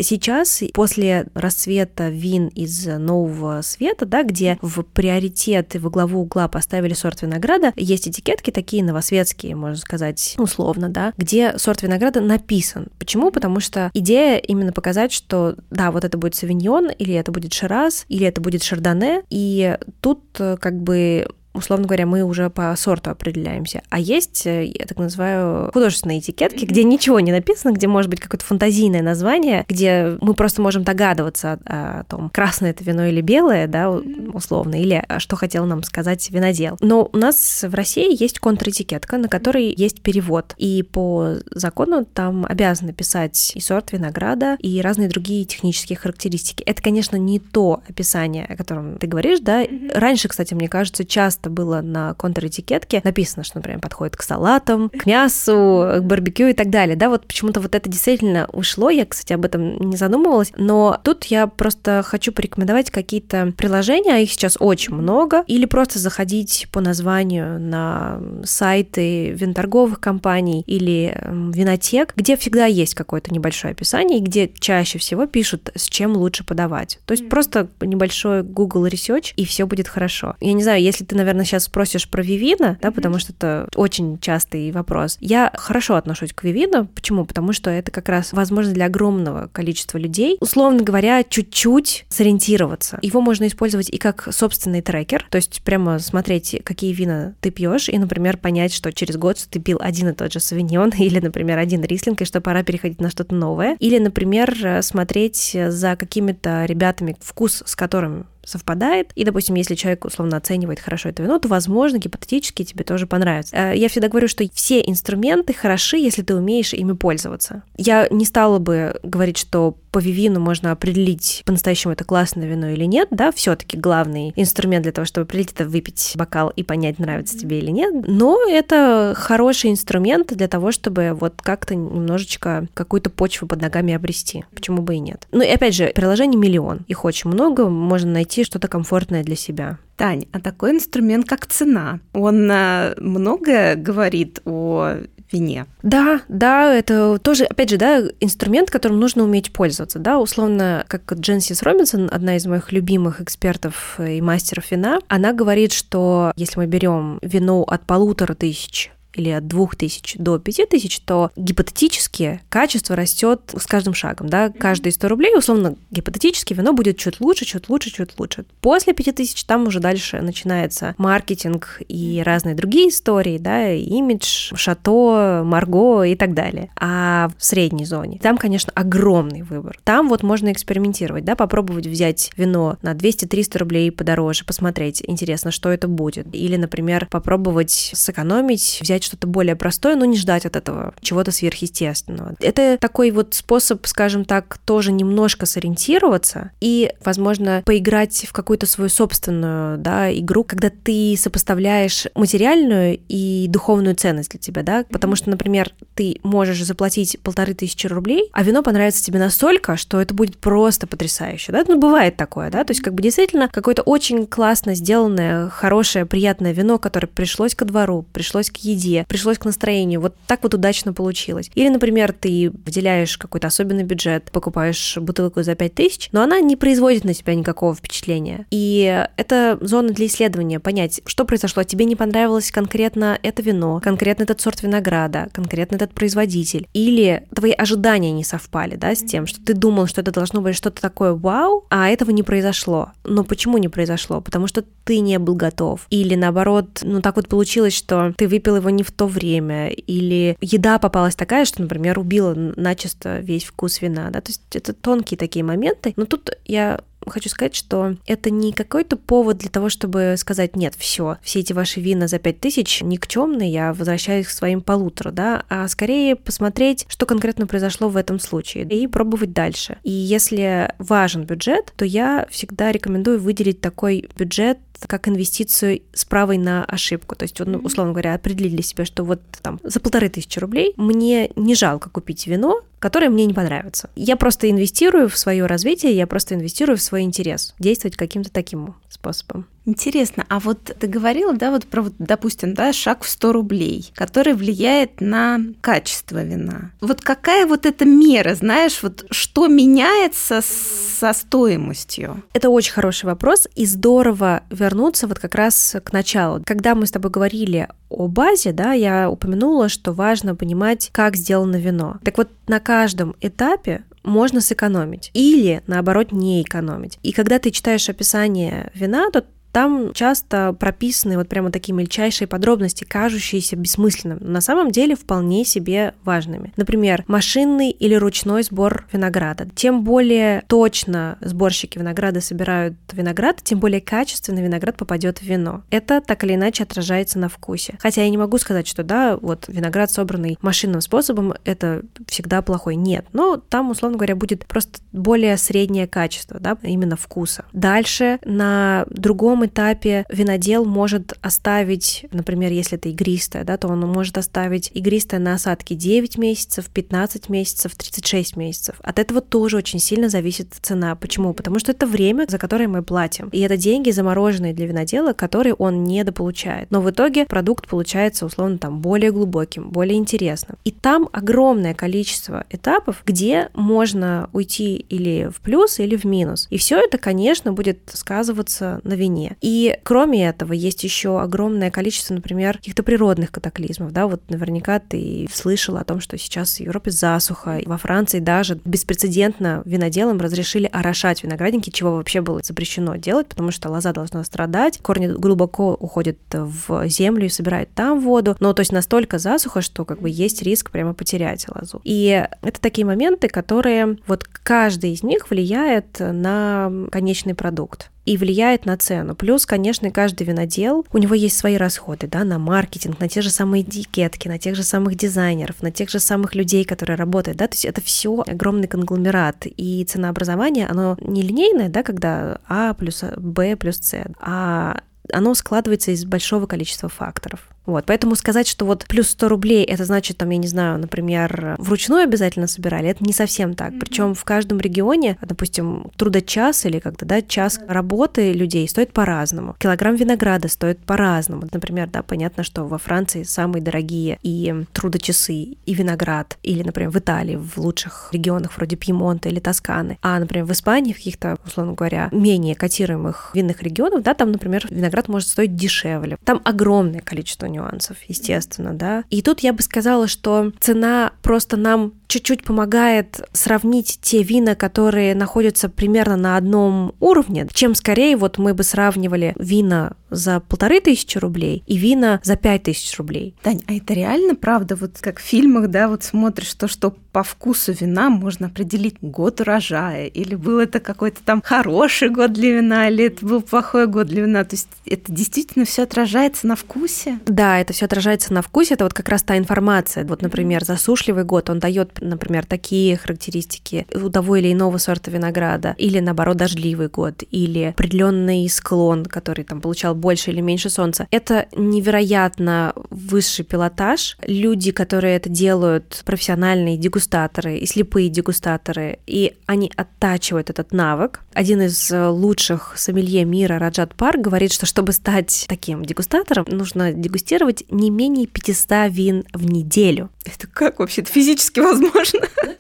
Сейчас, после расцвета вин из нового света, да, где в приоритет и во главу угла поставили сорт винограда, есть этикетки такие новосветские, можно сказать, условно, да, где сорт винограда написан. Почему? Потому что идея именно показать, что да, вот это будет савиньон, или это будет шираз, или это будет шардоне, и тут э, как бы условно говоря, мы уже по сорту определяемся. А есть, э, я так называю, художественные этикетки, где ничего не написано, где может быть какое-то фантазийное название, где мы просто можем догадываться о, о том, красное это вино или белое, да, условно, или что хотел нам сказать винодел. Но у нас в России есть контр-этикетка, на которой есть перевод. И по закону там обязаны писать и сорт винограда, и разные другие технические характеристики. Это, конечно, не то описание, о котором ты говоришь, да. Раньше, кстати, мне кажется, часто было на контр-этикетке написано, что, например, подходит к салатам, к мясу, к барбекю и так далее, да. Вот почему-то вот это действительно ушло. Я, кстати, об этом не задумывалась, но тут я просто хочу порекомендовать какие-то приложения, а их сейчас очень много, или просто заходить по названию на сайты винторговых компаний или винотек, где всегда есть какое-то небольшое описание, и где чаще всего пишут, с чем лучше подавать. То есть mm-hmm. просто небольшой Google Research, и все будет хорошо. Я не знаю, если ты, наверное, сейчас спросишь про Вивина, да, потому что это очень частый вопрос. Я хорошо отношусь к Вивину. Почему? Потому что это как раз возможно для огромного количества людей, условно говоря, чуть-чуть сориентироваться. Его можно использовать и как собственный трекер, то есть прямо смотреть, какие вина ты пьешь, и, например, понять, что через год ты пил один и тот же савиньон, или, например, один рислинг, и что пора переходить на что-то новое. Или, например, смотреть за какими-то ребятами, вкус с которым совпадает, и, допустим, если человек условно оценивает хорошо это вино, то, возможно, гипотетически тебе тоже понравится. Э, я всегда говорю, что все инструменты хороши, если ты умеешь ими пользоваться. Я не стала бы говорить, что по вивину можно определить, по-настоящему это классное вино или нет, да, все таки главный инструмент для того, чтобы определить, это выпить бокал и понять, нравится тебе или нет, но это хороший инструмент для того, чтобы вот как-то немножечко какую-то почву под ногами обрести. Почему бы и нет? Ну и опять же, приложений миллион, их очень много, можно найти найти что-то комфортное для себя. Тань, а такой инструмент, как цена, он э, многое говорит о вине. Да, да, это тоже, опять же, да, инструмент, которым нужно уметь пользоваться, да, условно, как Дженсис Робинсон, одна из моих любимых экспертов и мастеров вина, она говорит, что если мы берем вино от полутора тысяч или от 2000 до 5000, то гипотетически качество растет с каждым шагом, да, каждые 100 рублей, условно, гипотетически вино будет чуть лучше, чуть лучше, чуть лучше. После 5000 там уже дальше начинается маркетинг и разные другие истории, да, имидж, шато, марго и так далее. А в средней зоне там, конечно, огромный выбор. Там вот можно экспериментировать, да, попробовать взять вино на 200-300 рублей подороже, посмотреть, интересно, что это будет. Или, например, попробовать сэкономить, взять что-то более простое, но не ждать от этого чего-то сверхъестественного. Это такой вот способ, скажем так, тоже немножко сориентироваться и, возможно, поиграть в какую-то свою собственную да, игру, когда ты сопоставляешь материальную и духовную ценность для тебя, да, потому что, например, ты можешь заплатить полторы тысячи рублей, а вино понравится тебе настолько, что это будет просто потрясающе, да, ну, бывает такое, да, то есть как бы действительно какое-то очень классно сделанное, хорошее, приятное вино, которое пришлось ко двору, пришлось к еде, еде, пришлось к настроению. Вот так вот удачно получилось. Или, например, ты выделяешь какой-то особенный бюджет, покупаешь бутылку за 5000, но она не производит на тебя никакого впечатления. И это зона для исследования, понять, что произошло. Тебе не понравилось конкретно это вино, конкретно этот сорт винограда, конкретно этот производитель. Или твои ожидания не совпали, да, с тем, что ты думал, что это должно быть что-то такое вау, а этого не произошло. Но почему не произошло? Потому что ты не был готов. Или наоборот, ну так вот получилось, что ты выпил его не в то время, или еда попалась такая, что, например, убила начисто весь вкус вина, да, то есть это тонкие такие моменты, но тут я хочу сказать, что это не какой-то повод для того, чтобы сказать, нет, все, все эти ваши вина за 5000 никчемные, я возвращаюсь к своим полутора, да, а скорее посмотреть, что конкретно произошло в этом случае, и пробовать дальше. И если важен бюджет, то я всегда рекомендую выделить такой бюджет как инвестицию с правой на ошибку. То есть, ну, условно говоря, определить для себя, что вот там за полторы тысячи рублей мне не жалко купить вино, которое мне не понравится. Я просто инвестирую в свое развитие, я просто инвестирую в свой интерес, действовать каким-то таким способом. Интересно, а вот ты говорила, да, вот про, допустим, да, шаг в 100 рублей, который влияет на качество вина. Вот какая вот эта мера, знаешь, вот что меняется со стоимостью? Это очень хороший вопрос, и здорово вернуться вот как раз к началу. Когда мы с тобой говорили о базе, да, я упомянула, что важно понимать, как сделано вино. Так вот, на каждом этапе можно сэкономить или, наоборот, не экономить. И когда ты читаешь описание вина, то там часто прописаны вот прямо такие мельчайшие подробности, кажущиеся бессмысленным, но на самом деле вполне себе важными. Например, машинный или ручной сбор винограда. Тем более точно сборщики винограда собирают виноград, тем более качественный виноград попадет в вино. Это так или иначе отражается на вкусе. Хотя я не могу сказать, что да, вот виноград, собранный машинным способом, это всегда плохой. Нет. Но там, условно говоря, будет просто более среднее качество, да, именно вкуса. Дальше на другом этапе винодел может оставить, например, если это игристое, да, то он может оставить игристое на осадке 9 месяцев, 15 месяцев, 36 месяцев. От этого тоже очень сильно зависит цена. Почему? Потому что это время, за которое мы платим. И это деньги замороженные для винодела, которые он недополучает. Но в итоге продукт получается, условно, там более глубоким, более интересным. И там огромное количество этапов, где можно уйти или в плюс, или в минус. И все это, конечно, будет сказываться на вине. И кроме этого, есть еще огромное количество, например, каких-то природных катаклизмов. Да, вот наверняка ты слышал о том, что сейчас в Европе засуха. Во Франции даже беспрецедентно виноделам разрешили орошать виноградники, чего вообще было запрещено делать, потому что лоза должна страдать, корни глубоко уходят в землю и собирают там воду. Но то есть настолько засуха, что как бы есть риск прямо потерять лозу. И это такие моменты, которые вот каждый из них влияет на конечный продукт и влияет на цену. Плюс, конечно, каждый винодел, у него есть свои расходы, да, на маркетинг, на те же самые этикетки, на тех же самых дизайнеров, на тех же самых людей, которые работают, да, то есть это все огромный конгломерат, и ценообразование, оно не линейное, да, когда А плюс Б плюс С, а оно складывается из большого количества факторов. Вот, поэтому сказать, что вот плюс 100 рублей, это значит, там, я не знаю, например, вручную обязательно собирали, это не совсем так. Mm-hmm. Причем в каждом регионе, допустим, трудочас или как-то, да, час mm-hmm. работы людей стоит по-разному. Килограмм винограда стоит по-разному. Например, да, понятно, что во Франции самые дорогие и трудочасы, и виноград, или, например, в Италии, в лучших регионах вроде Пьемонта или Тосканы. А, например, в Испании, в каких-то, условно говоря, менее котируемых винных регионах, да, там, например, виноград может стоить дешевле. Там огромное количество нюансов, естественно, да. И тут я бы сказала, что цена просто нам чуть-чуть помогает сравнить те вина, которые находятся примерно на одном уровне, чем скорее вот мы бы сравнивали вина за полторы тысячи рублей и вина за пять тысяч рублей. Тань, а это реально правда? Вот как в фильмах, да, вот смотришь то, что по вкусу вина можно определить год урожая, или был это какой-то там хороший год для вина, или это был плохой год для вина. То есть это действительно все отражается на вкусе? Да, это все отражается на вкусе. Это вот как раз та информация. Вот, например, засушливый год, он дает например, такие характеристики у того или иного сорта винограда, или наоборот дождливый год, или определенный склон, который там получал больше или меньше солнца. Это невероятно высший пилотаж. Люди, которые это делают, профессиональные дегустаторы и слепые дегустаторы, и они оттачивают этот навык. Один из лучших сомелье мира, Раджат Пар, говорит, что чтобы стать таким дегустатором, нужно дегустировать не менее 500 вин в неделю. Это как вообще? Это физически возможно?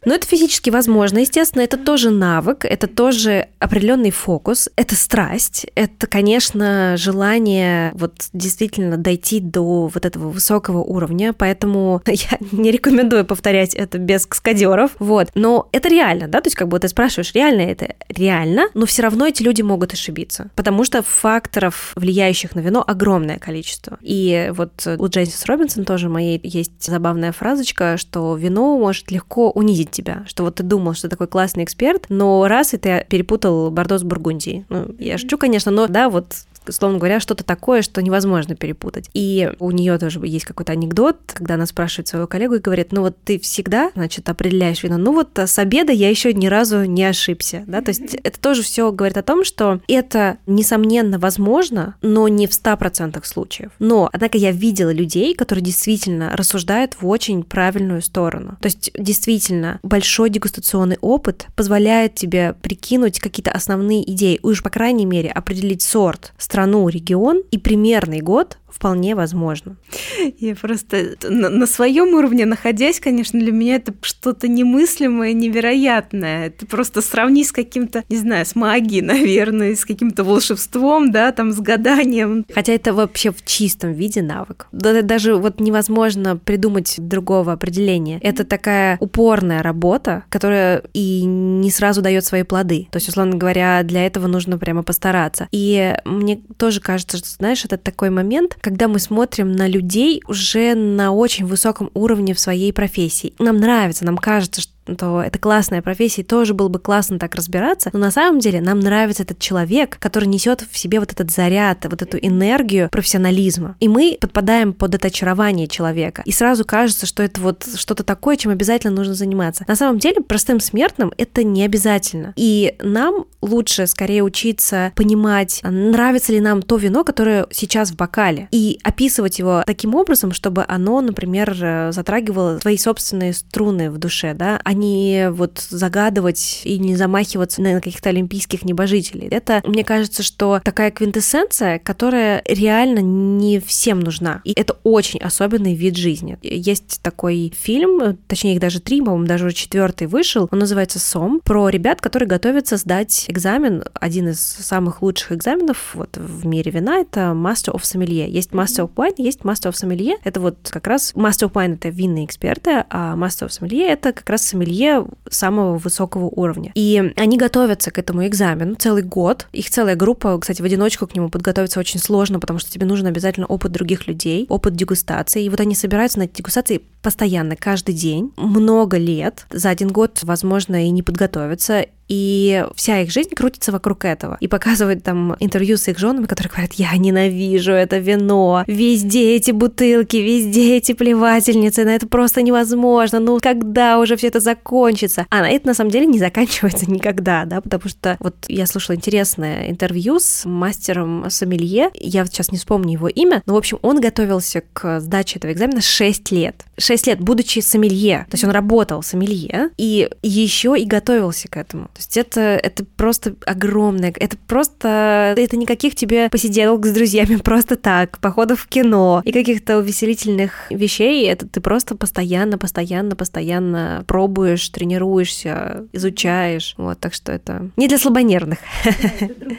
Ну, это физически возможно. Естественно, это тоже навык, это тоже определенный фокус, это страсть, это, конечно, желание вот действительно дойти до вот этого высокого уровня, поэтому я не рекомендую повторять это без каскадеров, вот. Но это реально, да, то есть как бы ты спрашиваешь, реально это? Реально, но все равно эти люди могут ошибиться, потому что факторов, влияющих на вино, огромное количество. И вот у Джейнсис Робинсон тоже моей есть забавная фразочка, что вино может легко унизить тебя, что вот ты думал, что такой классный эксперт, но раз и ты перепутал Бордо с Бургундией. Ну, я шучу, конечно, но да, вот условно говоря, что-то такое, что невозможно перепутать. И у нее тоже есть какой-то анекдот, когда она спрашивает своего коллегу и говорит, ну вот ты всегда, значит, определяешь вино, ну вот с обеда я еще ни разу не ошибся, да, то есть это тоже все говорит о том, что это, несомненно, возможно, но не в 100% случаев. Но, однако, я видела людей, которые действительно рассуждают в очень правильную сторону. То есть, действительно, большой дегустационный опыт позволяет тебе прикинуть какие-то основные идеи, уж, по крайней мере, определить сорт, страну, регион и примерный год, вполне возможно. Я просто на, на своем уровне находясь, конечно, для меня это что-то немыслимое, невероятное. Это просто сравнить с каким-то, не знаю, с магией, наверное, с каким-то волшебством, да, там, с гаданием. Хотя это вообще в чистом виде навык. Даже вот невозможно придумать другого определения. Это такая упорная работа, которая и не сразу дает свои плоды. То есть, условно говоря, для этого нужно прямо постараться. И мне тоже кажется, что, знаешь, это такой момент, когда мы смотрим на людей уже на очень высоком уровне в своей профессии. Нам нравится, нам кажется, что то это классная профессия, и тоже было бы классно так разбираться. Но на самом деле нам нравится этот человек, который несет в себе вот этот заряд, вот эту энергию профессионализма. И мы подпадаем под это очарование человека. И сразу кажется, что это вот что-то такое, чем обязательно нужно заниматься. На самом деле простым смертным это не обязательно. И нам лучше скорее учиться понимать, нравится ли нам то вино, которое сейчас в бокале, и описывать его таким образом, чтобы оно, например, затрагивало твои собственные струны в душе, да, а не вот загадывать и не замахиваться на каких-то олимпийских небожителей. Это, мне кажется, что такая квинтэссенция, которая реально не всем нужна. И это очень особенный вид жизни. Есть такой фильм, точнее их даже три, по-моему, даже уже четвертый вышел, он называется «Сом», про ребят, которые готовятся сдать экзамен, один из самых лучших экзаменов вот в мире вина, это Master of Sommelier. Есть Master of Wine, есть Master of Sommelier. Это вот как раз Master of Wine — это винные эксперты, а Master of Sommelier — это как раз сомелье сомелье самого высокого уровня. И они готовятся к этому экзамену целый год. Их целая группа, кстати, в одиночку к нему подготовиться очень сложно, потому что тебе нужен обязательно опыт других людей, опыт дегустации. И вот они собираются на эти дегустации постоянно, каждый день, много лет. За один год, возможно, и не подготовиться и вся их жизнь крутится вокруг этого. И показывают там интервью с их женами, которые говорят, я ненавижу это вино, везде эти бутылки, везде эти плевательницы, на это просто невозможно, ну когда уже все это закончится? А это на самом деле не заканчивается никогда, да, потому что вот я слушала интересное интервью с мастером сомелье, я вот сейчас не вспомню его имя, но, в общем, он готовился к сдаче этого экзамена 6 лет. 6 лет, будучи сомелье, то есть он работал сомелье, и еще и готовился к этому. То есть это, это просто огромное, это просто, это никаких тебе посиделок с друзьями просто так, походов в кино и каких-то увеселительных вещей, это ты просто постоянно, постоянно, постоянно пробуешь, тренируешься, изучаешь, вот, так что это не для слабонервных.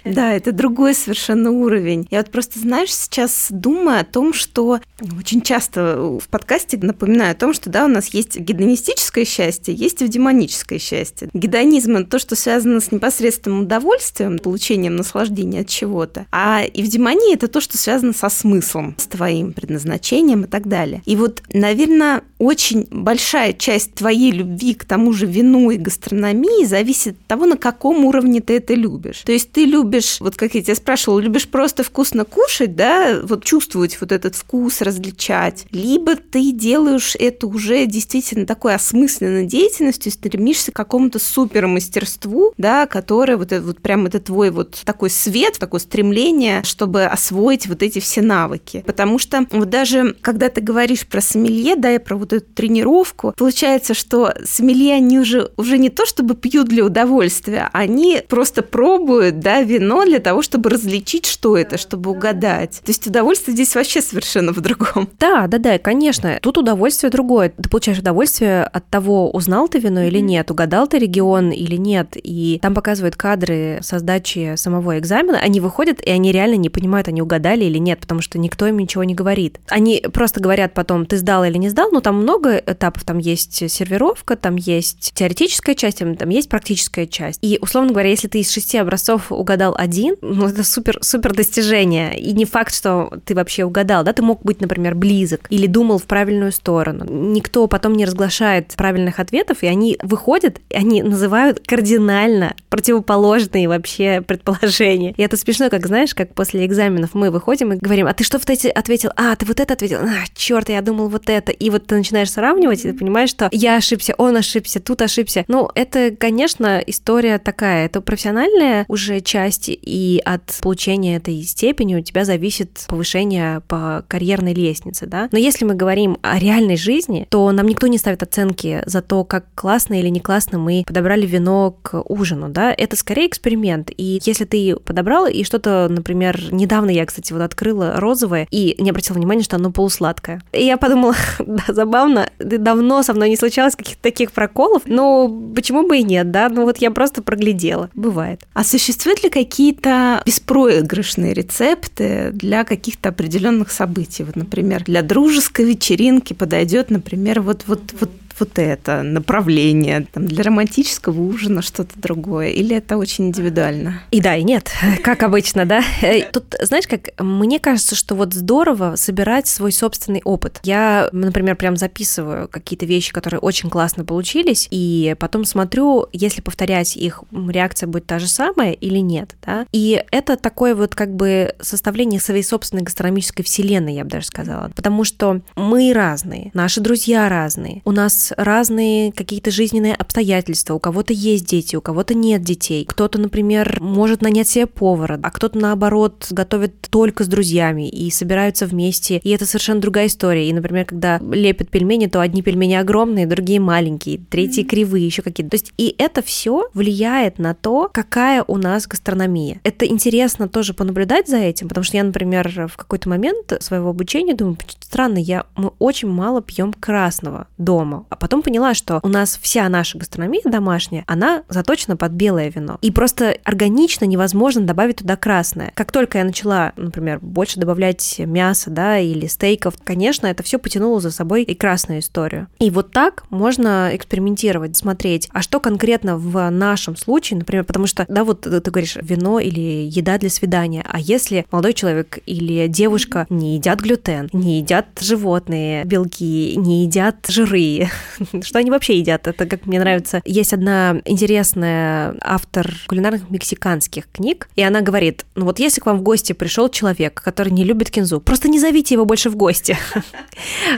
Да, это другой совершенно уровень. Я вот просто, знаешь, сейчас думаю о том, что очень часто в подкасте напоминаю о том, что, да, у нас есть гедонистическое счастье, есть эвдемоническое счастье. Гедонизм – это то, что связано с непосредственным удовольствием, получением наслаждения от чего-то. А эвдемония – это то, что связано со смыслом, с твоим предназначением и так далее. И вот, наверное, очень большая часть твоей любви к тому же вину и гастрономии зависит от того, на каком уровне ты это любишь. То есть ты любишь, вот как я тебя спрашивала, любишь просто вкусно кушать, да, вот чувствовать вот этот вкус, различать, либо ты делаешь это уже действительно такой осмысленной деятельностью, стремишься к какому-то супермастерству, мастерству, да, которое вот, это, вот прям это твой вот такой свет, такое стремление, чтобы освоить вот эти все навыки. Потому что вот даже когда ты говоришь про сомелье, да, и про вот эту тренировку, получается, что сомелье, они уже, уже не то, чтобы пьют для удовольствия, они просто пробуют, да, вино для того, чтобы различить, что это, чтобы угадать. То есть удовольствие здесь вообще совершенно в другом. Да, да, да, конечно. Тут удовольствие другое. Ты получаешь удовольствие от того, узнал ты вино или нет, угадал ты регион или нет, и там показывают кадры со сдачи самого экзамена, они выходят, и они реально не понимают, они угадали или нет, потому что никто им ничего не говорит. Они просто говорят потом, ты сдал или не сдал, но там много этапов, там есть сервировка, там есть теоретическая часть, там есть практическая часть. И, условно говоря, если ты из шести образцов угадал один, ну, это супер, супер достижение. И не факт, что ты вообще угадал, да, ты мог быть, например, близок или думал в правильную сторону. Никто потом не разглашает правильных ответов, и они выходят, и они называют кардинально кардинально противоположные вообще предположения. И это смешно, как знаешь, как после экзаменов мы выходим и говорим, а ты что в эти ответил? А, ты вот это ответил? А, черт, я думал вот это. И вот ты начинаешь сравнивать, и ты понимаешь, что я ошибся, он ошибся, тут ошибся. Ну, это, конечно, история такая. Это профессиональная уже часть, и от получения этой степени у тебя зависит повышение по карьерной лестнице, да. Но если мы говорим о реальной жизни, то нам никто не ставит оценки за то, как классно или не классно мы подобрали вино к к ужину, да, это скорее эксперимент. И если ты подобрала и что-то, например, недавно я, кстати, вот открыла розовое и не обратила внимания, что оно полусладкое. И я подумала, да, забавно, давно со мной не случалось каких-то таких проколов, но почему бы и нет, да? Ну вот я просто проглядела. Бывает. А существуют ли какие-то беспроигрышные рецепты для каких-то определенных событий? Вот, например, для дружеской вечеринки подойдет, например, вот, вот, вот вот это направление, там, для романтического ужина что-то другое, или это очень индивидуально? И да, и нет, как обычно, да. Э, тут, знаешь, как мне кажется, что вот здорово собирать свой собственный опыт. Я, например, прям записываю какие-то вещи, которые очень классно получились, и потом смотрю, если повторять их, реакция будет та же самая или нет, да. И это такое вот как бы составление своей собственной гастрономической вселенной, я бы даже сказала. Потому что мы разные, наши друзья разные, у нас разные какие-то жизненные обстоятельства. У кого-то есть дети, у кого-то нет детей. Кто-то, например, может нанять себе повара, а кто-то, наоборот, готовит только с друзьями и собираются вместе. И это совершенно другая история. И, например, когда лепят пельмени, то одни пельмени огромные, другие маленькие, третьи mm-hmm. кривые, еще какие-то. То есть и это все влияет на то, какая у нас гастрономия. Это интересно тоже понаблюдать за этим, потому что я, например, в какой-то момент своего обучения думаю, странно, я, мы очень мало пьем красного дома. Потом поняла, что у нас вся наша гастрономия домашняя, она заточена под белое вино. И просто органично невозможно добавить туда красное. Как только я начала, например, больше добавлять мяса, да, или стейков, конечно, это все потянуло за собой и красную историю. И вот так можно экспериментировать, смотреть, а что конкретно в нашем случае, например, потому что, да, вот ты говоришь, вино или еда для свидания, а если молодой человек или девушка не едят глютен, не едят животные белки, не едят жиры, что они вообще едят. Это, как мне нравится, есть одна интересная автор кулинарных мексиканских книг, и она говорит, ну вот если к вам в гости пришел человек, который не любит кинзу, просто не зовите его больше в гости.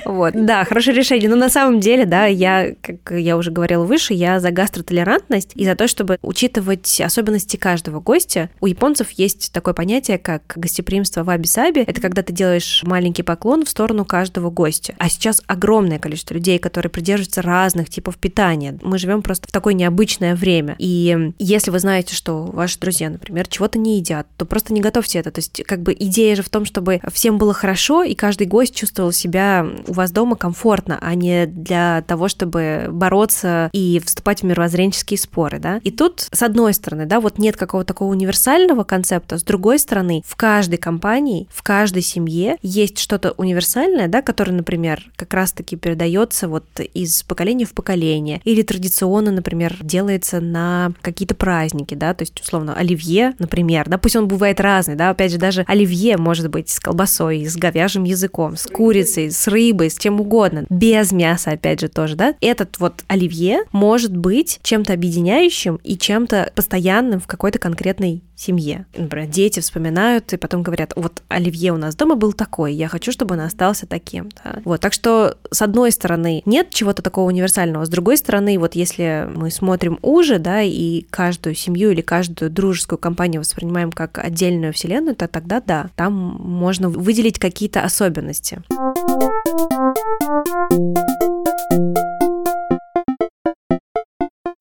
Вот, да, хорошее решение. Но на самом деле, да, я, как я уже говорила выше, я за гастротолерантность и за то, чтобы учитывать особенности каждого гостя. У японцев есть такое понятие, как гостеприимство в абисаби. Это когда ты делаешь маленький поклон в сторону каждого гостя. А сейчас огромное количество людей, которые придерживаются придерживаться разных типов питания. Мы живем просто в такое необычное время. И если вы знаете, что ваши друзья, например, чего-то не едят, то просто не готовьте это. То есть, как бы идея же в том, чтобы всем было хорошо, и каждый гость чувствовал себя у вас дома комфортно, а не для того, чтобы бороться и вступать в мировоззренческие споры, да. И тут, с одной стороны, да, вот нет какого-то такого универсального концепта, с другой стороны, в каждой компании, в каждой семье есть что-то универсальное, да, которое, например, как раз-таки передается вот из поколения в поколение. Или традиционно, например, делается на какие-то праздники, да, то есть, условно, оливье, например, да, пусть он бывает разный, да, опять же, даже оливье может быть с колбасой, с говяжьим языком, с курицей, с рыбой, с чем угодно, без мяса, опять же, тоже, да. Этот вот оливье может быть чем-то объединяющим и чем-то постоянным в какой-то конкретной семье. Например, дети вспоминают и потом говорят, вот Оливье у нас дома был такой, я хочу, чтобы он остался таким. Да? Вот, так что, с одной стороны, нет чего-то такого универсального, с другой стороны, вот если мы смотрим уже, да, и каждую семью или каждую дружескую компанию воспринимаем как отдельную вселенную, то тогда да, там можно выделить какие-то особенности.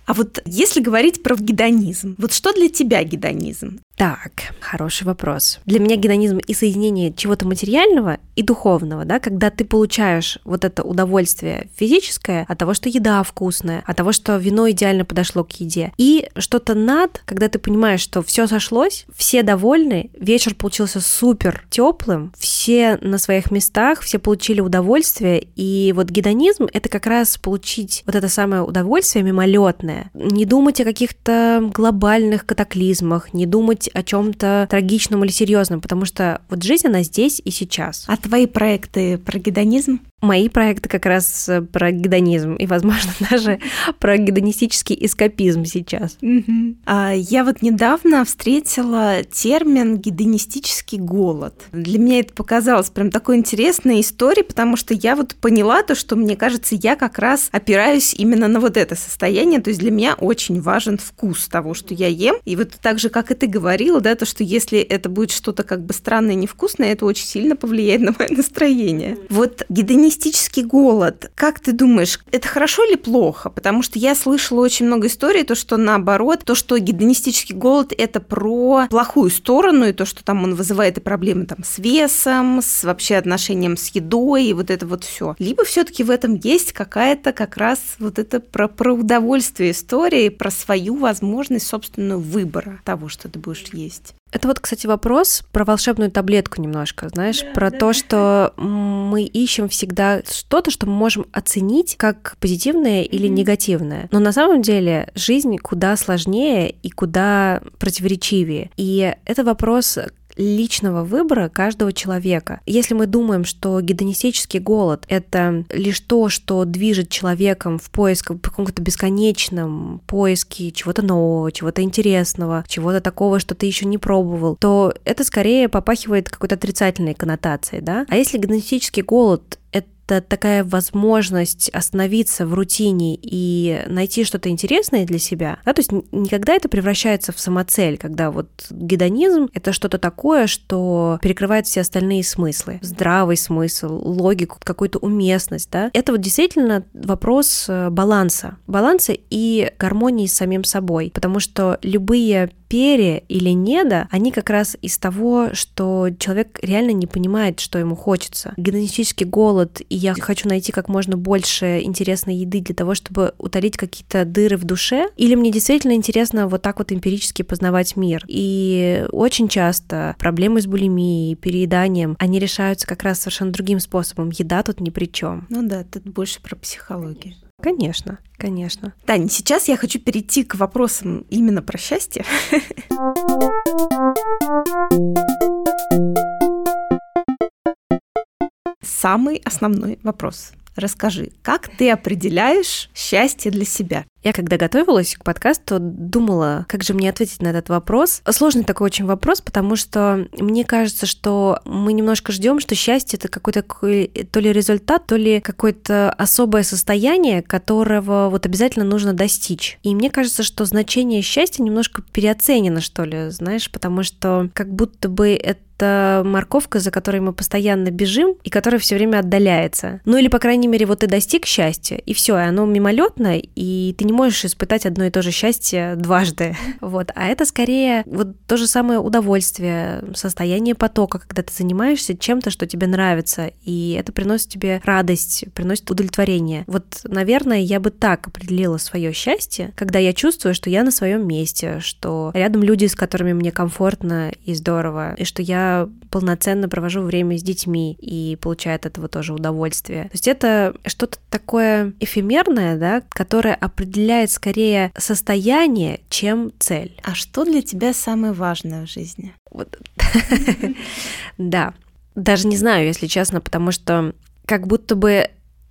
А вот если говорить про гедонизм, вот что для тебя гедонизм? Так, хороший вопрос. Для меня гедонизм и соединение чего-то материального и духовного, да, когда ты получаешь вот это удовольствие физическое от того, что еда вкусная, от того, что вино идеально подошло к еде, и что-то над, когда ты понимаешь, что все сошлось, все довольны, вечер получился супер теплым, все на своих местах, все получили удовольствие, и вот гедонизм это как раз получить вот это самое удовольствие мимолетное, не думать о каких-то глобальных катаклизмах, не думать о чем-то трагичном или серьезном, потому что вот жизнь, она здесь и сейчас. А твои проекты про гедонизм? Мои проекты как раз э, про гедонизм и, возможно, даже про гедонистический эскапизм сейчас. А я вот недавно встретила термин гедонистический голод. Для меня это показалось прям такой интересной историей, потому что я вот поняла то, что мне кажется, я как раз опираюсь именно на вот это состояние. То есть для меня очень важен вкус того, что я ем. И вот так же, как и ты говорила, да, то, что если это будет что-то как бы странное, невкусное, это очень сильно повлияет на мое настроение. Вот гедонистический гедонистический голод, как ты думаешь, это хорошо или плохо? Потому что я слышала очень много историй, то, что наоборот, то, что гедонистический голод – это про плохую сторону, и то, что там он вызывает и проблемы там с весом, с вообще отношением с едой, и вот это вот все. Либо все таки в этом есть какая-то как раз вот это про, про удовольствие истории, про свою возможность собственного выбора того, что ты будешь есть. Это вот, кстати, вопрос про волшебную таблетку немножко, знаешь, да, про да. то, что мы ищем всегда что-то, что мы можем оценить как позитивное или mm-hmm. негативное. Но на самом деле жизнь куда сложнее и куда противоречивее. И это вопрос личного выбора каждого человека. Если мы думаем, что гедонистический голод — это лишь то, что движет человеком в поиск, в каком-то бесконечном поиске чего-то нового, чего-то интересного, чего-то такого, что ты еще не пробовал, то это скорее попахивает какой-то отрицательной коннотацией, да? А если гедонистический голод это такая возможность остановиться в рутине и найти что-то интересное для себя. Да? То есть никогда это превращается в самоцель, когда вот гедонизм — это что-то такое, что перекрывает все остальные смыслы. Здравый смысл, логику, какую-то уместность. Да? Это вот действительно вопрос э, баланса. Баланса и гармонии с самим собой. Потому что любые пере или неда, они как раз из того, что человек реально не понимает, что ему хочется. Гедонистический голод, и я хочу найти как можно больше интересной еды для того, чтобы утолить какие-то дыры в душе, или мне действительно интересно вот так вот эмпирически познавать мир. И очень часто проблемы с булимией, перееданием, они решаются как раз совершенно другим способом. Еда тут ни при чем. Ну да, тут больше про психологию. Конечно, конечно. Таня, сейчас я хочу перейти к вопросам именно про счастье. Самый основной вопрос. Расскажи, как ты определяешь счастье для себя? Я когда готовилась к подкасту, думала, как же мне ответить на этот вопрос. Сложный такой очень вопрос, потому что мне кажется, что мы немножко ждем, что счастье это какой-то то ли результат, то ли какое-то особое состояние, которого вот обязательно нужно достичь. И мне кажется, что значение счастья немножко переоценено, что ли, знаешь, потому что как будто бы это это морковка, за которой мы постоянно бежим и которая все время отдаляется. Ну или, по крайней мере, вот ты достиг счастья, и все, и оно мимолетно, и ты не можешь испытать одно и то же счастье дважды. Вот. А это скорее вот то же самое удовольствие, состояние потока, когда ты занимаешься чем-то, что тебе нравится, и это приносит тебе радость, приносит удовлетворение. Вот, наверное, я бы так определила свое счастье, когда я чувствую, что я на своем месте, что рядом люди, с которыми мне комфортно и здорово, и что я полноценно провожу время с детьми и получаю от этого тоже удовольствие. То есть это что-то такое эфемерное, да, которое определяет скорее состояние, чем цель. А что для тебя самое важное в жизни? Вот. Да. Даже не знаю, если честно, потому что как будто бы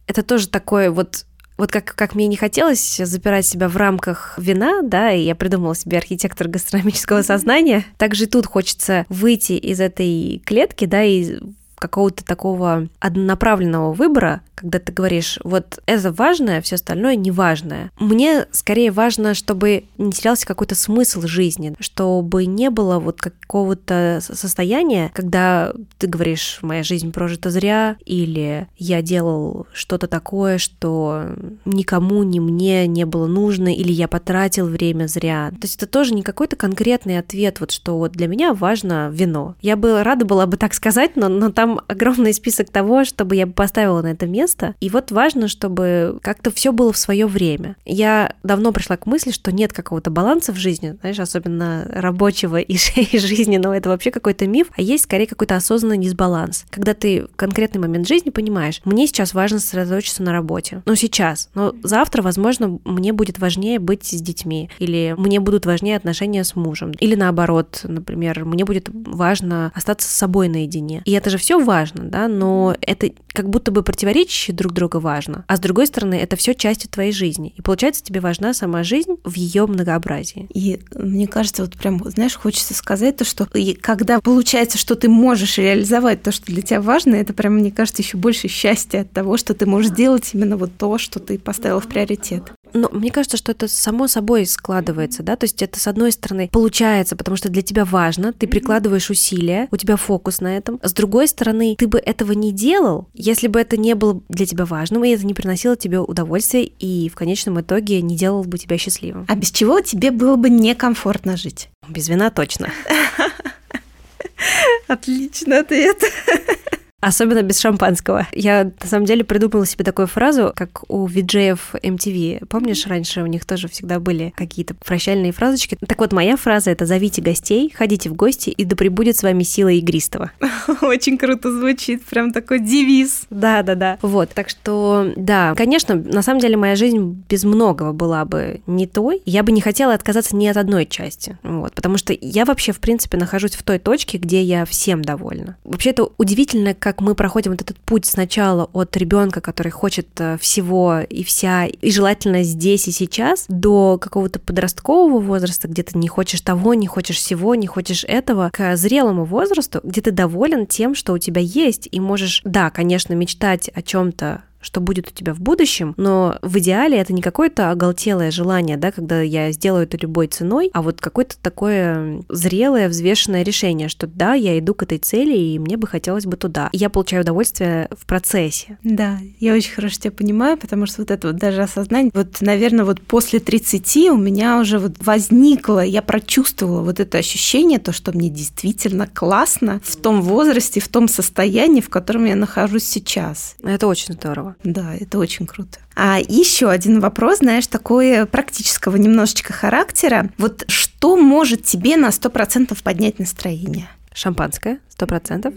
это тоже такое вот вот как, как мне не хотелось запирать себя в рамках вина, да, и я придумала себе архитектор гастрономического сознания, также и тут хочется выйти из этой клетки, да, и какого-то такого однонаправленного выбора, когда ты говоришь, вот это важное, все остальное неважное. Мне скорее важно, чтобы не терялся какой-то смысл жизни, чтобы не было вот какого-то состояния, когда ты говоришь, моя жизнь прожита зря, или я делал что-то такое, что никому, ни мне не было нужно, или я потратил время зря. То есть это тоже не какой-то конкретный ответ, вот что вот для меня важно вино. Я бы рада была бы так сказать, но, но там огромный список того, чтобы я бы поставила на это место. И вот важно, чтобы как-то все было в свое время. Я давно пришла к мысли, что нет какого-то баланса в жизни, знаешь, особенно рабочего и, жизненного. Это вообще какой-то миф, а есть скорее какой-то осознанный дисбаланс. Когда ты в конкретный момент жизни понимаешь, мне сейчас важно сосредоточиться на работе. Ну, сейчас. Но завтра, возможно, мне будет важнее быть с детьми. Или мне будут важнее отношения с мужем. Или наоборот, например, мне будет важно остаться с собой наедине. И это же все важно, да, но это как будто бы противоречит ищущие друг друга важно. А с другой стороны, это все частью твоей жизни. И получается, тебе важна сама жизнь в ее многообразии. И мне кажется, вот прям, знаешь, хочется сказать то, что и когда получается, что ты можешь реализовать то, что для тебя важно, это прям, мне кажется, еще больше счастья от того, что ты можешь делать именно вот то, что ты поставил в приоритет. Но мне кажется, что это само собой складывается, да, то есть это с одной стороны получается, потому что для тебя важно, ты прикладываешь усилия, у тебя фокус на этом. С другой стороны, ты бы этого не делал, если бы это не было для тебя важным, и это не приносило тебе удовольствия, и в конечном итоге не делал бы тебя счастливым. А без чего тебе было бы некомфортно жить? Без вина точно. Отлично ответ. Особенно без шампанского. Я, на самом деле, придумала себе такую фразу, как у виджеев MTV. Помнишь, раньше у них тоже всегда были какие-то прощальные фразочки? Так вот, моя фраза — это «Зовите гостей, ходите в гости, и да пребудет с вами сила игристого». Очень круто звучит, прям такой девиз. Да-да-да. Вот, так что, да, конечно, на самом деле моя жизнь без многого была бы не той. Я бы не хотела отказаться ни от одной части, вот, потому что я вообще, в принципе, нахожусь в той точке, где я всем довольна. Вообще, это удивительно, как мы проходим вот этот путь сначала от ребенка, который хочет э, всего и вся, и желательно здесь и сейчас, до какого-то подросткового возраста, где ты не хочешь того, не хочешь всего, не хочешь этого, к зрелому возрасту, где ты доволен тем, что у тебя есть, и можешь, да, конечно, мечтать о чем-то что будет у тебя в будущем, но в идеале это не какое-то оголтелое желание, да, когда я сделаю это любой ценой, а вот какое-то такое зрелое, взвешенное решение, что да, я иду к этой цели, и мне бы хотелось бы туда. И я получаю удовольствие в процессе. Да, я очень хорошо тебя понимаю, потому что вот это вот даже осознание, вот, наверное, вот после 30 у меня уже вот возникло, я прочувствовала вот это ощущение, то, что мне действительно классно в том возрасте, в том состоянии, в котором я нахожусь сейчас. Это очень здорово. Да, это очень круто. А еще один вопрос, знаешь, такой практического немножечко характера. Вот что может тебе на 100% поднять настроение? Шампанское, сто процентов.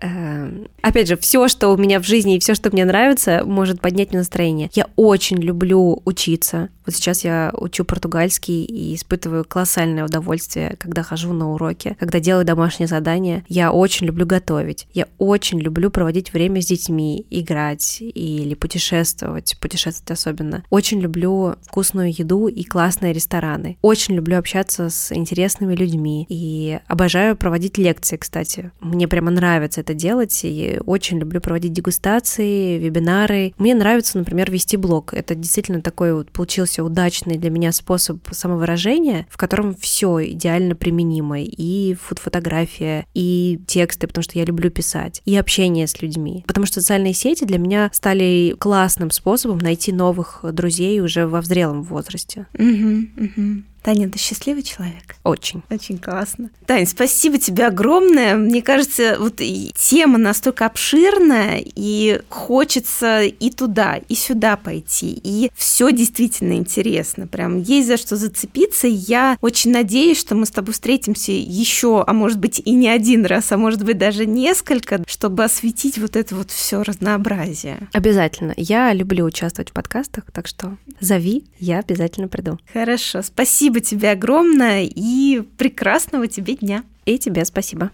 Эм, опять же, все, что у меня в жизни и все, что мне нравится, может поднять мне настроение. Я очень люблю учиться. Вот сейчас я учу португальский и испытываю колоссальное удовольствие, когда хожу на уроки, когда делаю домашние задания. Я очень люблю готовить. Я очень люблю проводить время с детьми, играть или путешествовать, путешествовать особенно. Очень люблю вкусную еду и классные рестораны. Очень люблю общаться с интересными людьми и обожаю проводить лекции, кстати. Мне прямо нравится это делать, и очень люблю проводить дегустации, вебинары. Мне нравится, например, вести блог. Это действительно такой вот получился удачный для меня способ самовыражения, в котором все идеально применимо. И фотография, и тексты, потому что я люблю писать, и общение с людьми. Потому что социальные сети для меня стали классным способом найти новых друзей уже во взрелом возрасте. Угу, угу. Таня, ты счастливый человек? Очень. Очень классно. Тань, спасибо тебе огромное. Мне кажется, вот тема настолько обширная, и хочется и туда, и сюда пойти. И все действительно интересно. Прям есть за что зацепиться. Я очень надеюсь, что мы с тобой встретимся еще, а может быть и не один раз, а может быть даже несколько, чтобы осветить вот это вот все разнообразие. Обязательно. Я люблю участвовать в подкастах, так что зови, я обязательно приду. Хорошо. Спасибо Спасибо тебе огромное и прекрасного тебе дня. И тебе спасибо.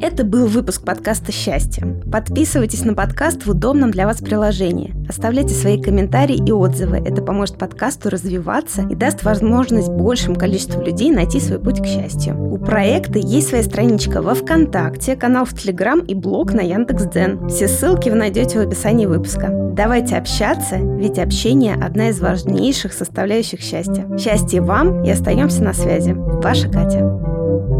Это был выпуск подкаста «Счастье». Подписывайтесь на подкаст в удобном для вас приложении. Оставляйте свои комментарии и отзывы. Это поможет подкасту развиваться и даст возможность большему количеству людей найти свой путь к счастью. У проекта есть своя страничка во ВКонтакте, канал в Телеграм и блог на Яндекс.Дзен. Все ссылки вы найдете в описании выпуска. Давайте общаться, ведь общение – одна из важнейших составляющих счастья. Счастья вам и остаемся на связи. Ваша Катя.